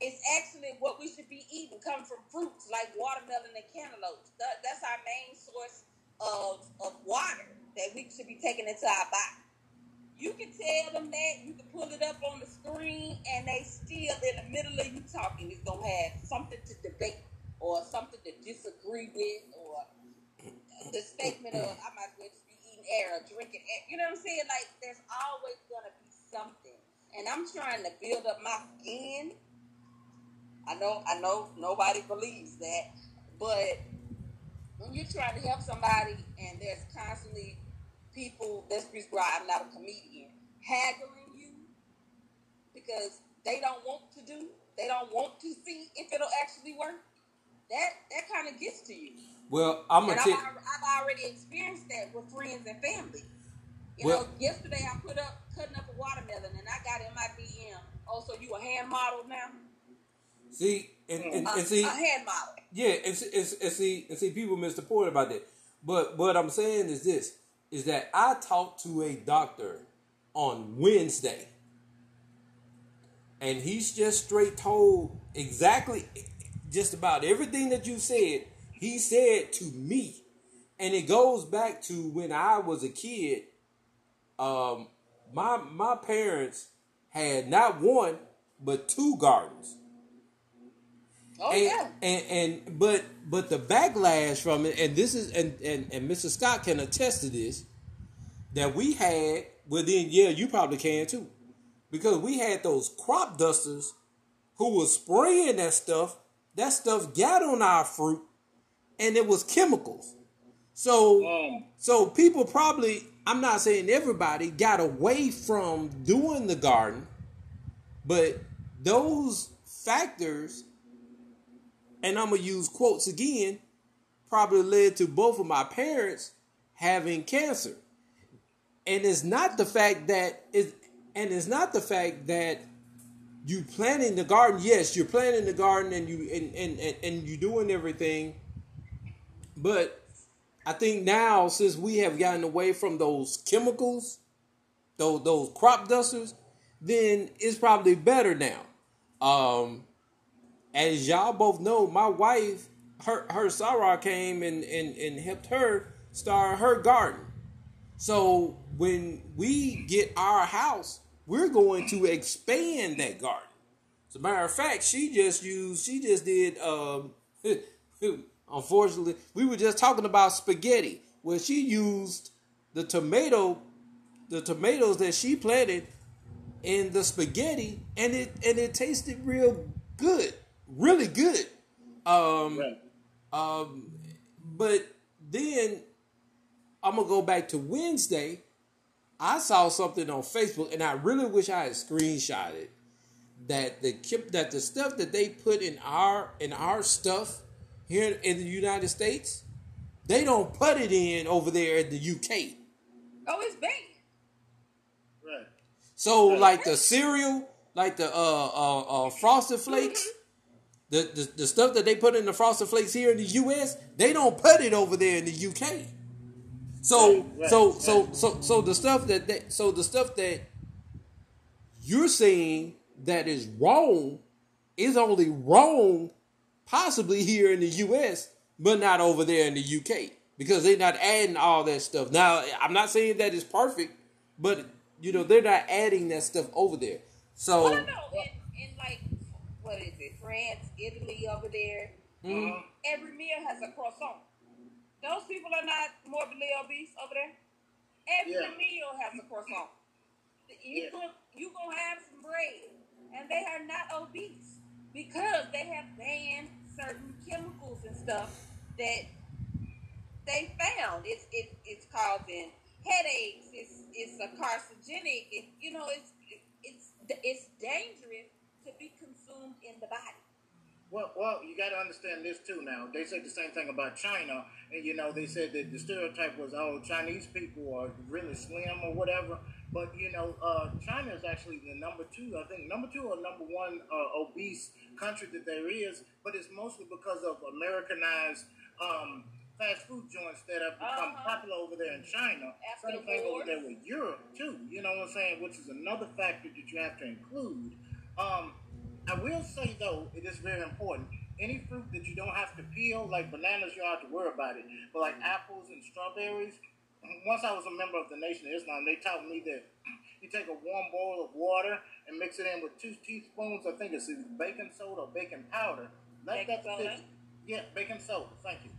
is actually what we should be eating, come from fruits like watermelon and cantaloupes. That, that's our main source of, of water that we should be taking into our body. You can tell them that, you can pull it up on the screen, and they still, in the middle of you talking, is to have something to debate or something to disagree with or the statement of I might as well just be eating air or drinking air. You know what I'm saying? Like there's always gonna be something. And I'm trying to build up my skin. I know I know nobody believes that, but when you're trying to help somebody and there's constantly people let's be right, I'm not a comedian, haggling you because they don't want to do, they don't want to see if it'll actually work. That that kind of gets to you. Well, I'm gonna I've, I've already experienced that with friends and family. You Well- know, yesterday I put up cutting up a watermelon and I got in my DM. Oh, so you a hand model now? See, and, and, and see, a hand model. yeah, and, see- and, and see, and see, people miss the point about that. But what I'm saying is this: is that I talked to a doctor on Wednesday, and he's just straight told exactly, just about everything that you said. He said to me, and it goes back to when I was a kid. Um, my my parents had not one but two gardens. Oh and, yeah. and and but but the backlash from it, and this is and and and Mr. Scott can attest to this, that we had. Well, then yeah, you probably can too, because we had those crop dusters who was spraying that stuff. That stuff got on our fruit, and it was chemicals. So Um, so people probably, I'm not saying everybody got away from doing the garden, but those factors, and I'm gonna use quotes again, probably led to both of my parents having cancer. And it's not the fact that it, and it's not the fact that you planting the garden. Yes, you're planting the garden and you and and and, and you doing everything, but I think now since we have gotten away from those chemicals, those those crop dusters, then it's probably better now. Um, as y'all both know, my wife, her her Sarah came and, and, and helped her start her garden. So when we get our house, we're going to expand that garden. As a matter of fact, she just used, she just did, um, unfortunately, we were just talking about spaghetti, where she used the tomato, the tomatoes that she planted in the spaghetti, and it and it tasted real good, really good. Um, right. um, but then I'm gonna go back to Wednesday. I saw something on Facebook, and I really wish I had screenshotted that the kip- that the stuff that they put in our in our stuff here in the United States, they don't put it in over there in the UK. Oh, it's bad. Right. So like the cereal, like the uh uh, uh frosted flakes, the, the the stuff that they put in the frosted flakes here in the US, they don't put it over there in the UK. So Right, right, so right. so so so the stuff that they, so the stuff that you're saying that is wrong is only wrong possibly here in the US, but not over there in the UK because they're not adding all that stuff. Now, I'm not saying that it's perfect, but you know they're not adding that stuff over there. So Well, no, in, in like what is it, France, Italy, over there, mhm. every meal has a croissant. Those people are not morbidly obese over there. Every Yeah. meal has a croissant. You Yeah. cook, you gonna have some bread, and they are not obese because they have banned certain chemicals and stuff that they found. It's it, it's causing headaches. It's it's a carcinogenic. It, you know, it's it, it's it's dangerous to be consumed in the body. Well, well, you got to understand this too. Now they said the same thing about China, and you know they said that the stereotype was, oh, Chinese people are really slim or whatever. But you know, uh, China is actually the number two, I think, number two or number one uh, obese country that there is. But it's mostly because of Americanized um, fast food joints that have become Uh-huh. popular over there in China. After Same thing over there with Europe too. You know what I'm saying? Which is another factor that you have to include. Um, I will say though, it is very important. Any fruit that you don't have to peel, like bananas, you don't have to worry about it. But like apples and strawberries, once I was a member of the Nation of Islam, they taught me that you take a warm bowl of water and mix it in with two teaspoons. I think it's baking soda or baking powder. Let Baking that soda? sit- Yeah, baking soda. Thank you.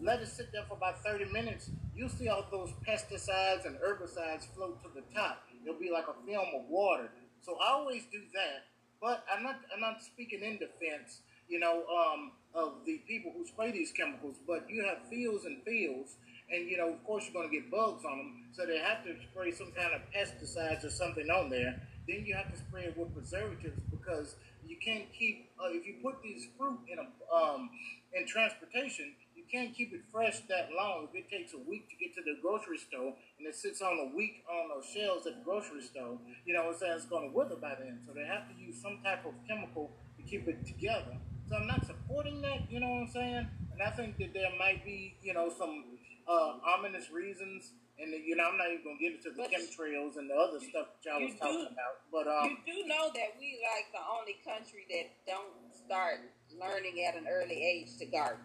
Let it sit there for about 30 minutes. You'll see all those pesticides and herbicides float to the top. It'll be like a film of water. So I always do that. But I'm not I'm not speaking in defense, you know, um, of the people who spray these chemicals. But you have fields and fields, and you know, of course, you're going to get bugs on them. So they have to spray some kind of pesticides or something on there. Then you have to spray it with preservatives because you can't keep uh, if you put these fruit in a um, in transportation, can't keep it fresh that long. If it takes a week to get to the grocery store and it sits on a week on those shelves at the grocery store, you know what I'm saying? It's going to wither by then. So they have to use some type of chemical to keep it together. So I'm not supporting that. You know what I'm saying? And I think that there might be, you know, some uh, ominous reasons. And you know, I'm not even gonna get into the But- chemtrails and the other stuff that y'all was talking about. But um, you do know that we like the only country that don't start learning at an early age to garden,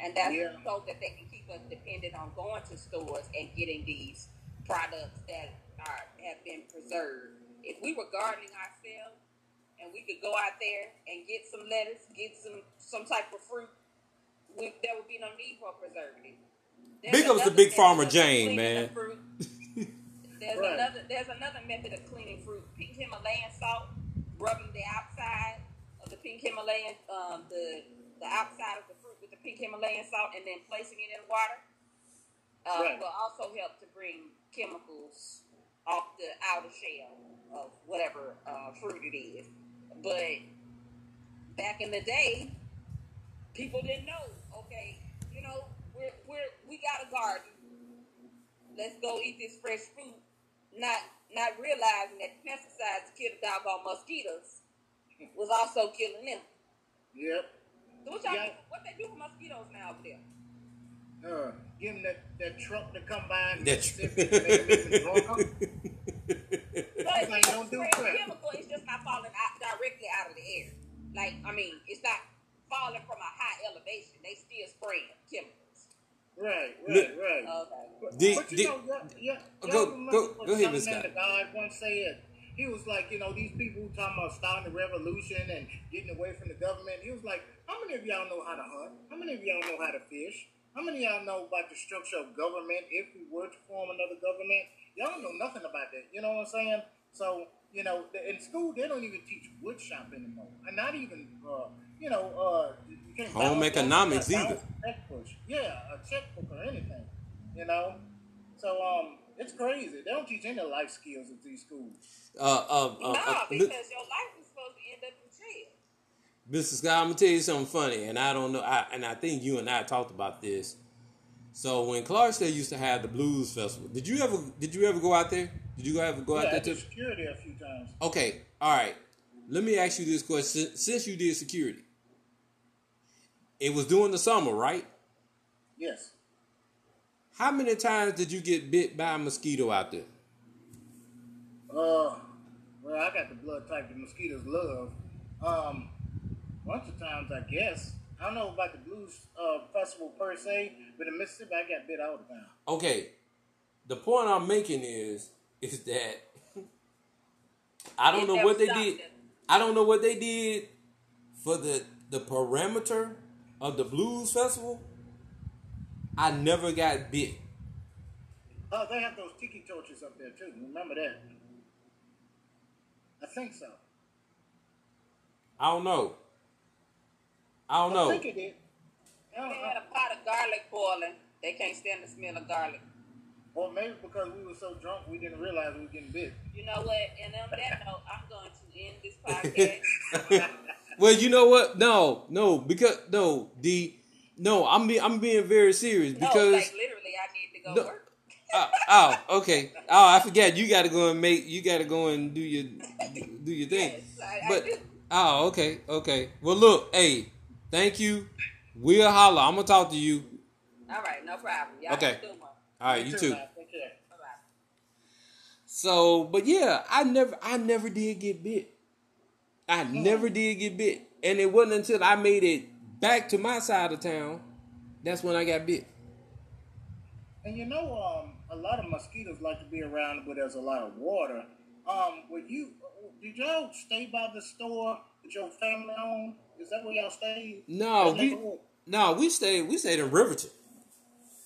and that's Yeah. so that they can keep us dependent on going to stores and getting these products that are have been preserved. If we were gardening ourselves and we could go out there and get some lettuce, get some some type of fruit, we, there would be no need for a preservative. There's Big ups to Big Farmer Jane, man. the fruit. There's Right. another there's another method of cleaning fruit. Pink Himalayan salt, rubbing the outside of the pink Himalayan um, the the outside of the fruit with the pink Himalayan salt and then placing it in water uh, Right. will also help to bring chemicals off the outer shell of whatever uh, fruit it is. But back in the day, people didn't know. Okay, you know, we're we're we got a garden. Let's go eat this fresh fruit. Not not realizing that pesticides to kill the doggone mosquitoes was also killing them. yep. So what y'all Yeah. what they do for mosquitoes now over there? Uh, give them that, that truck to come by and That's Mississippi and make them even drunker. But it's Like, just don't do spraying crap. chemical. It's just not falling out directly out of the air. Like I mean, it's not falling from a high elevation. They still spraying chemicals. Right, right, right. Okay. But, Did- but you did- know, yeah, yeah, Go- y'all go- remember go what ahead, Son Miss Scott. God once said. He was like, you know, these people who talking about starting the revolution and getting away from the government. He was like, how many of y'all know how to hunt? How many of y'all know how to fish? How many of y'all know about the structure of government if we were to form another government? Y'all don't know nothing about that. You know what I'm saying? So, you know, in school they don't even teach woodshop anymore, and not even, uh, you know, uh, you can't Home economics either. Yeah, a checkbook or anything. You know, so um, it's crazy. They don't teach any life skills at these schools. Uh, uh, uh, no, uh, because your life is supposed to end up in jail. Mr. Scott, I'm gonna tell you something funny, and I don't know, I, and I think you and I talked about this. So when Clarksdale used to have the blues festival, did you ever did you ever go out there? Did you ever go yeah, out I there did too? security a few times. Okay, all right. Let me ask you this question: Since you did security, it was during the summer, right? Yes. How many times did you get bit by a mosquito out there? Uh, well, I got the blood type the mosquitoes love. Um, bunch of times, I guess. I don't know about the blues uh, festival per se, but in Mississippi, I got bit all the time. Okay, the point I'm making is is that I don't It know what they did. it. I don't know what they did for the the parameter of the blues festival. I never got bit. Oh, they have those tiki torches up there too. Remember that? I think so. I don't know. I don't I know. I think it did. They had a pot of garlic boiling. They can't stand the smell of garlic. Or maybe because we were so drunk, we didn't realize we were getting bit. You know what? And on that note, I'm going to end this podcast. Well, you know what? No, no, because no, the no, I'm be, I'm being very serious because no, because like literally, I need to go No. work. oh, oh, okay. Oh, I forgot. You got to go and make. You got to go and do your do your thing. Yes, I, But I do. oh, okay, okay. Well, look, hey, thank you. We'll holla. I'm gonna talk to you. All right, no problem. Y'all Okay. have a good one. All right, you too. man. Bye bye. So, but yeah, I never, I never did get bit. I Hmm. never did get bit, and it wasn't until I made it back to my side of town that's when I got bit. And you know, um, a lot of mosquitoes like to be around where there's a lot of water. Um, were you did y'all stay by the store that your family owned? Is that where y'all stayed? No, we no, we stayed, we stayed in Riverton.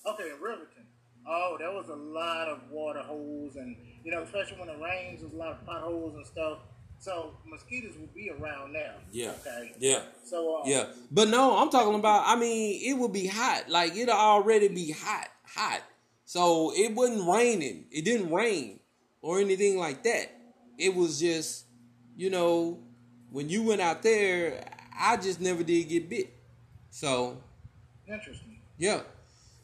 Okay, in Riverton. Oh, there was a lot of water holes, and you know, especially when it rains, there's a lot of potholes and stuff. So mosquitoes will be around now. Yeah, Okay. yeah. So uh, Yeah, but no, I'm talking about. I mean, it would be hot. Like it'll already be hot, hot. So it wasn't raining. It didn't rain or anything like that. It was just, you know, when you went out there, I just never did get bit. So Interesting. yeah,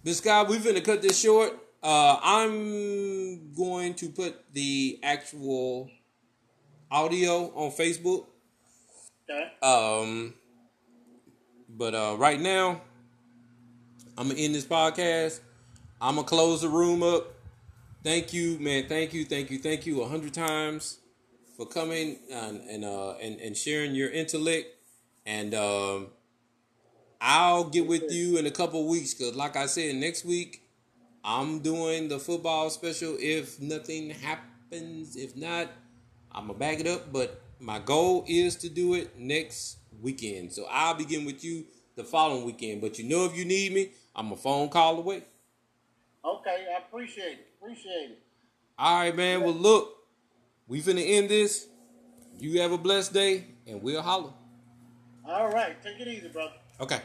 but Scott, we're gonna cut this short. Uh, I'm going to put the actual audio on Facebook Okay. Um, but uh, right now, I'm gonna end this podcast. I'm gonna close the room up. Thank you, man. Thank you, thank you, thank you a hundred times for coming and and uh and, and sharing your intellect. And um, I'll get with you in a couple weeks because, like I said, next week I'm doing the football special. If nothing happens, if not, I'm gonna back it up. But my goal is to do it next weekend. So I'll begin with you the following weekend. But you know, if you need me, I'm a phone call away. Okay, I appreciate it. Appreciate it. All right, man. Well, look, we finna end this. You have a blessed day, and we'll holler. All right, take it easy, brother. Okay.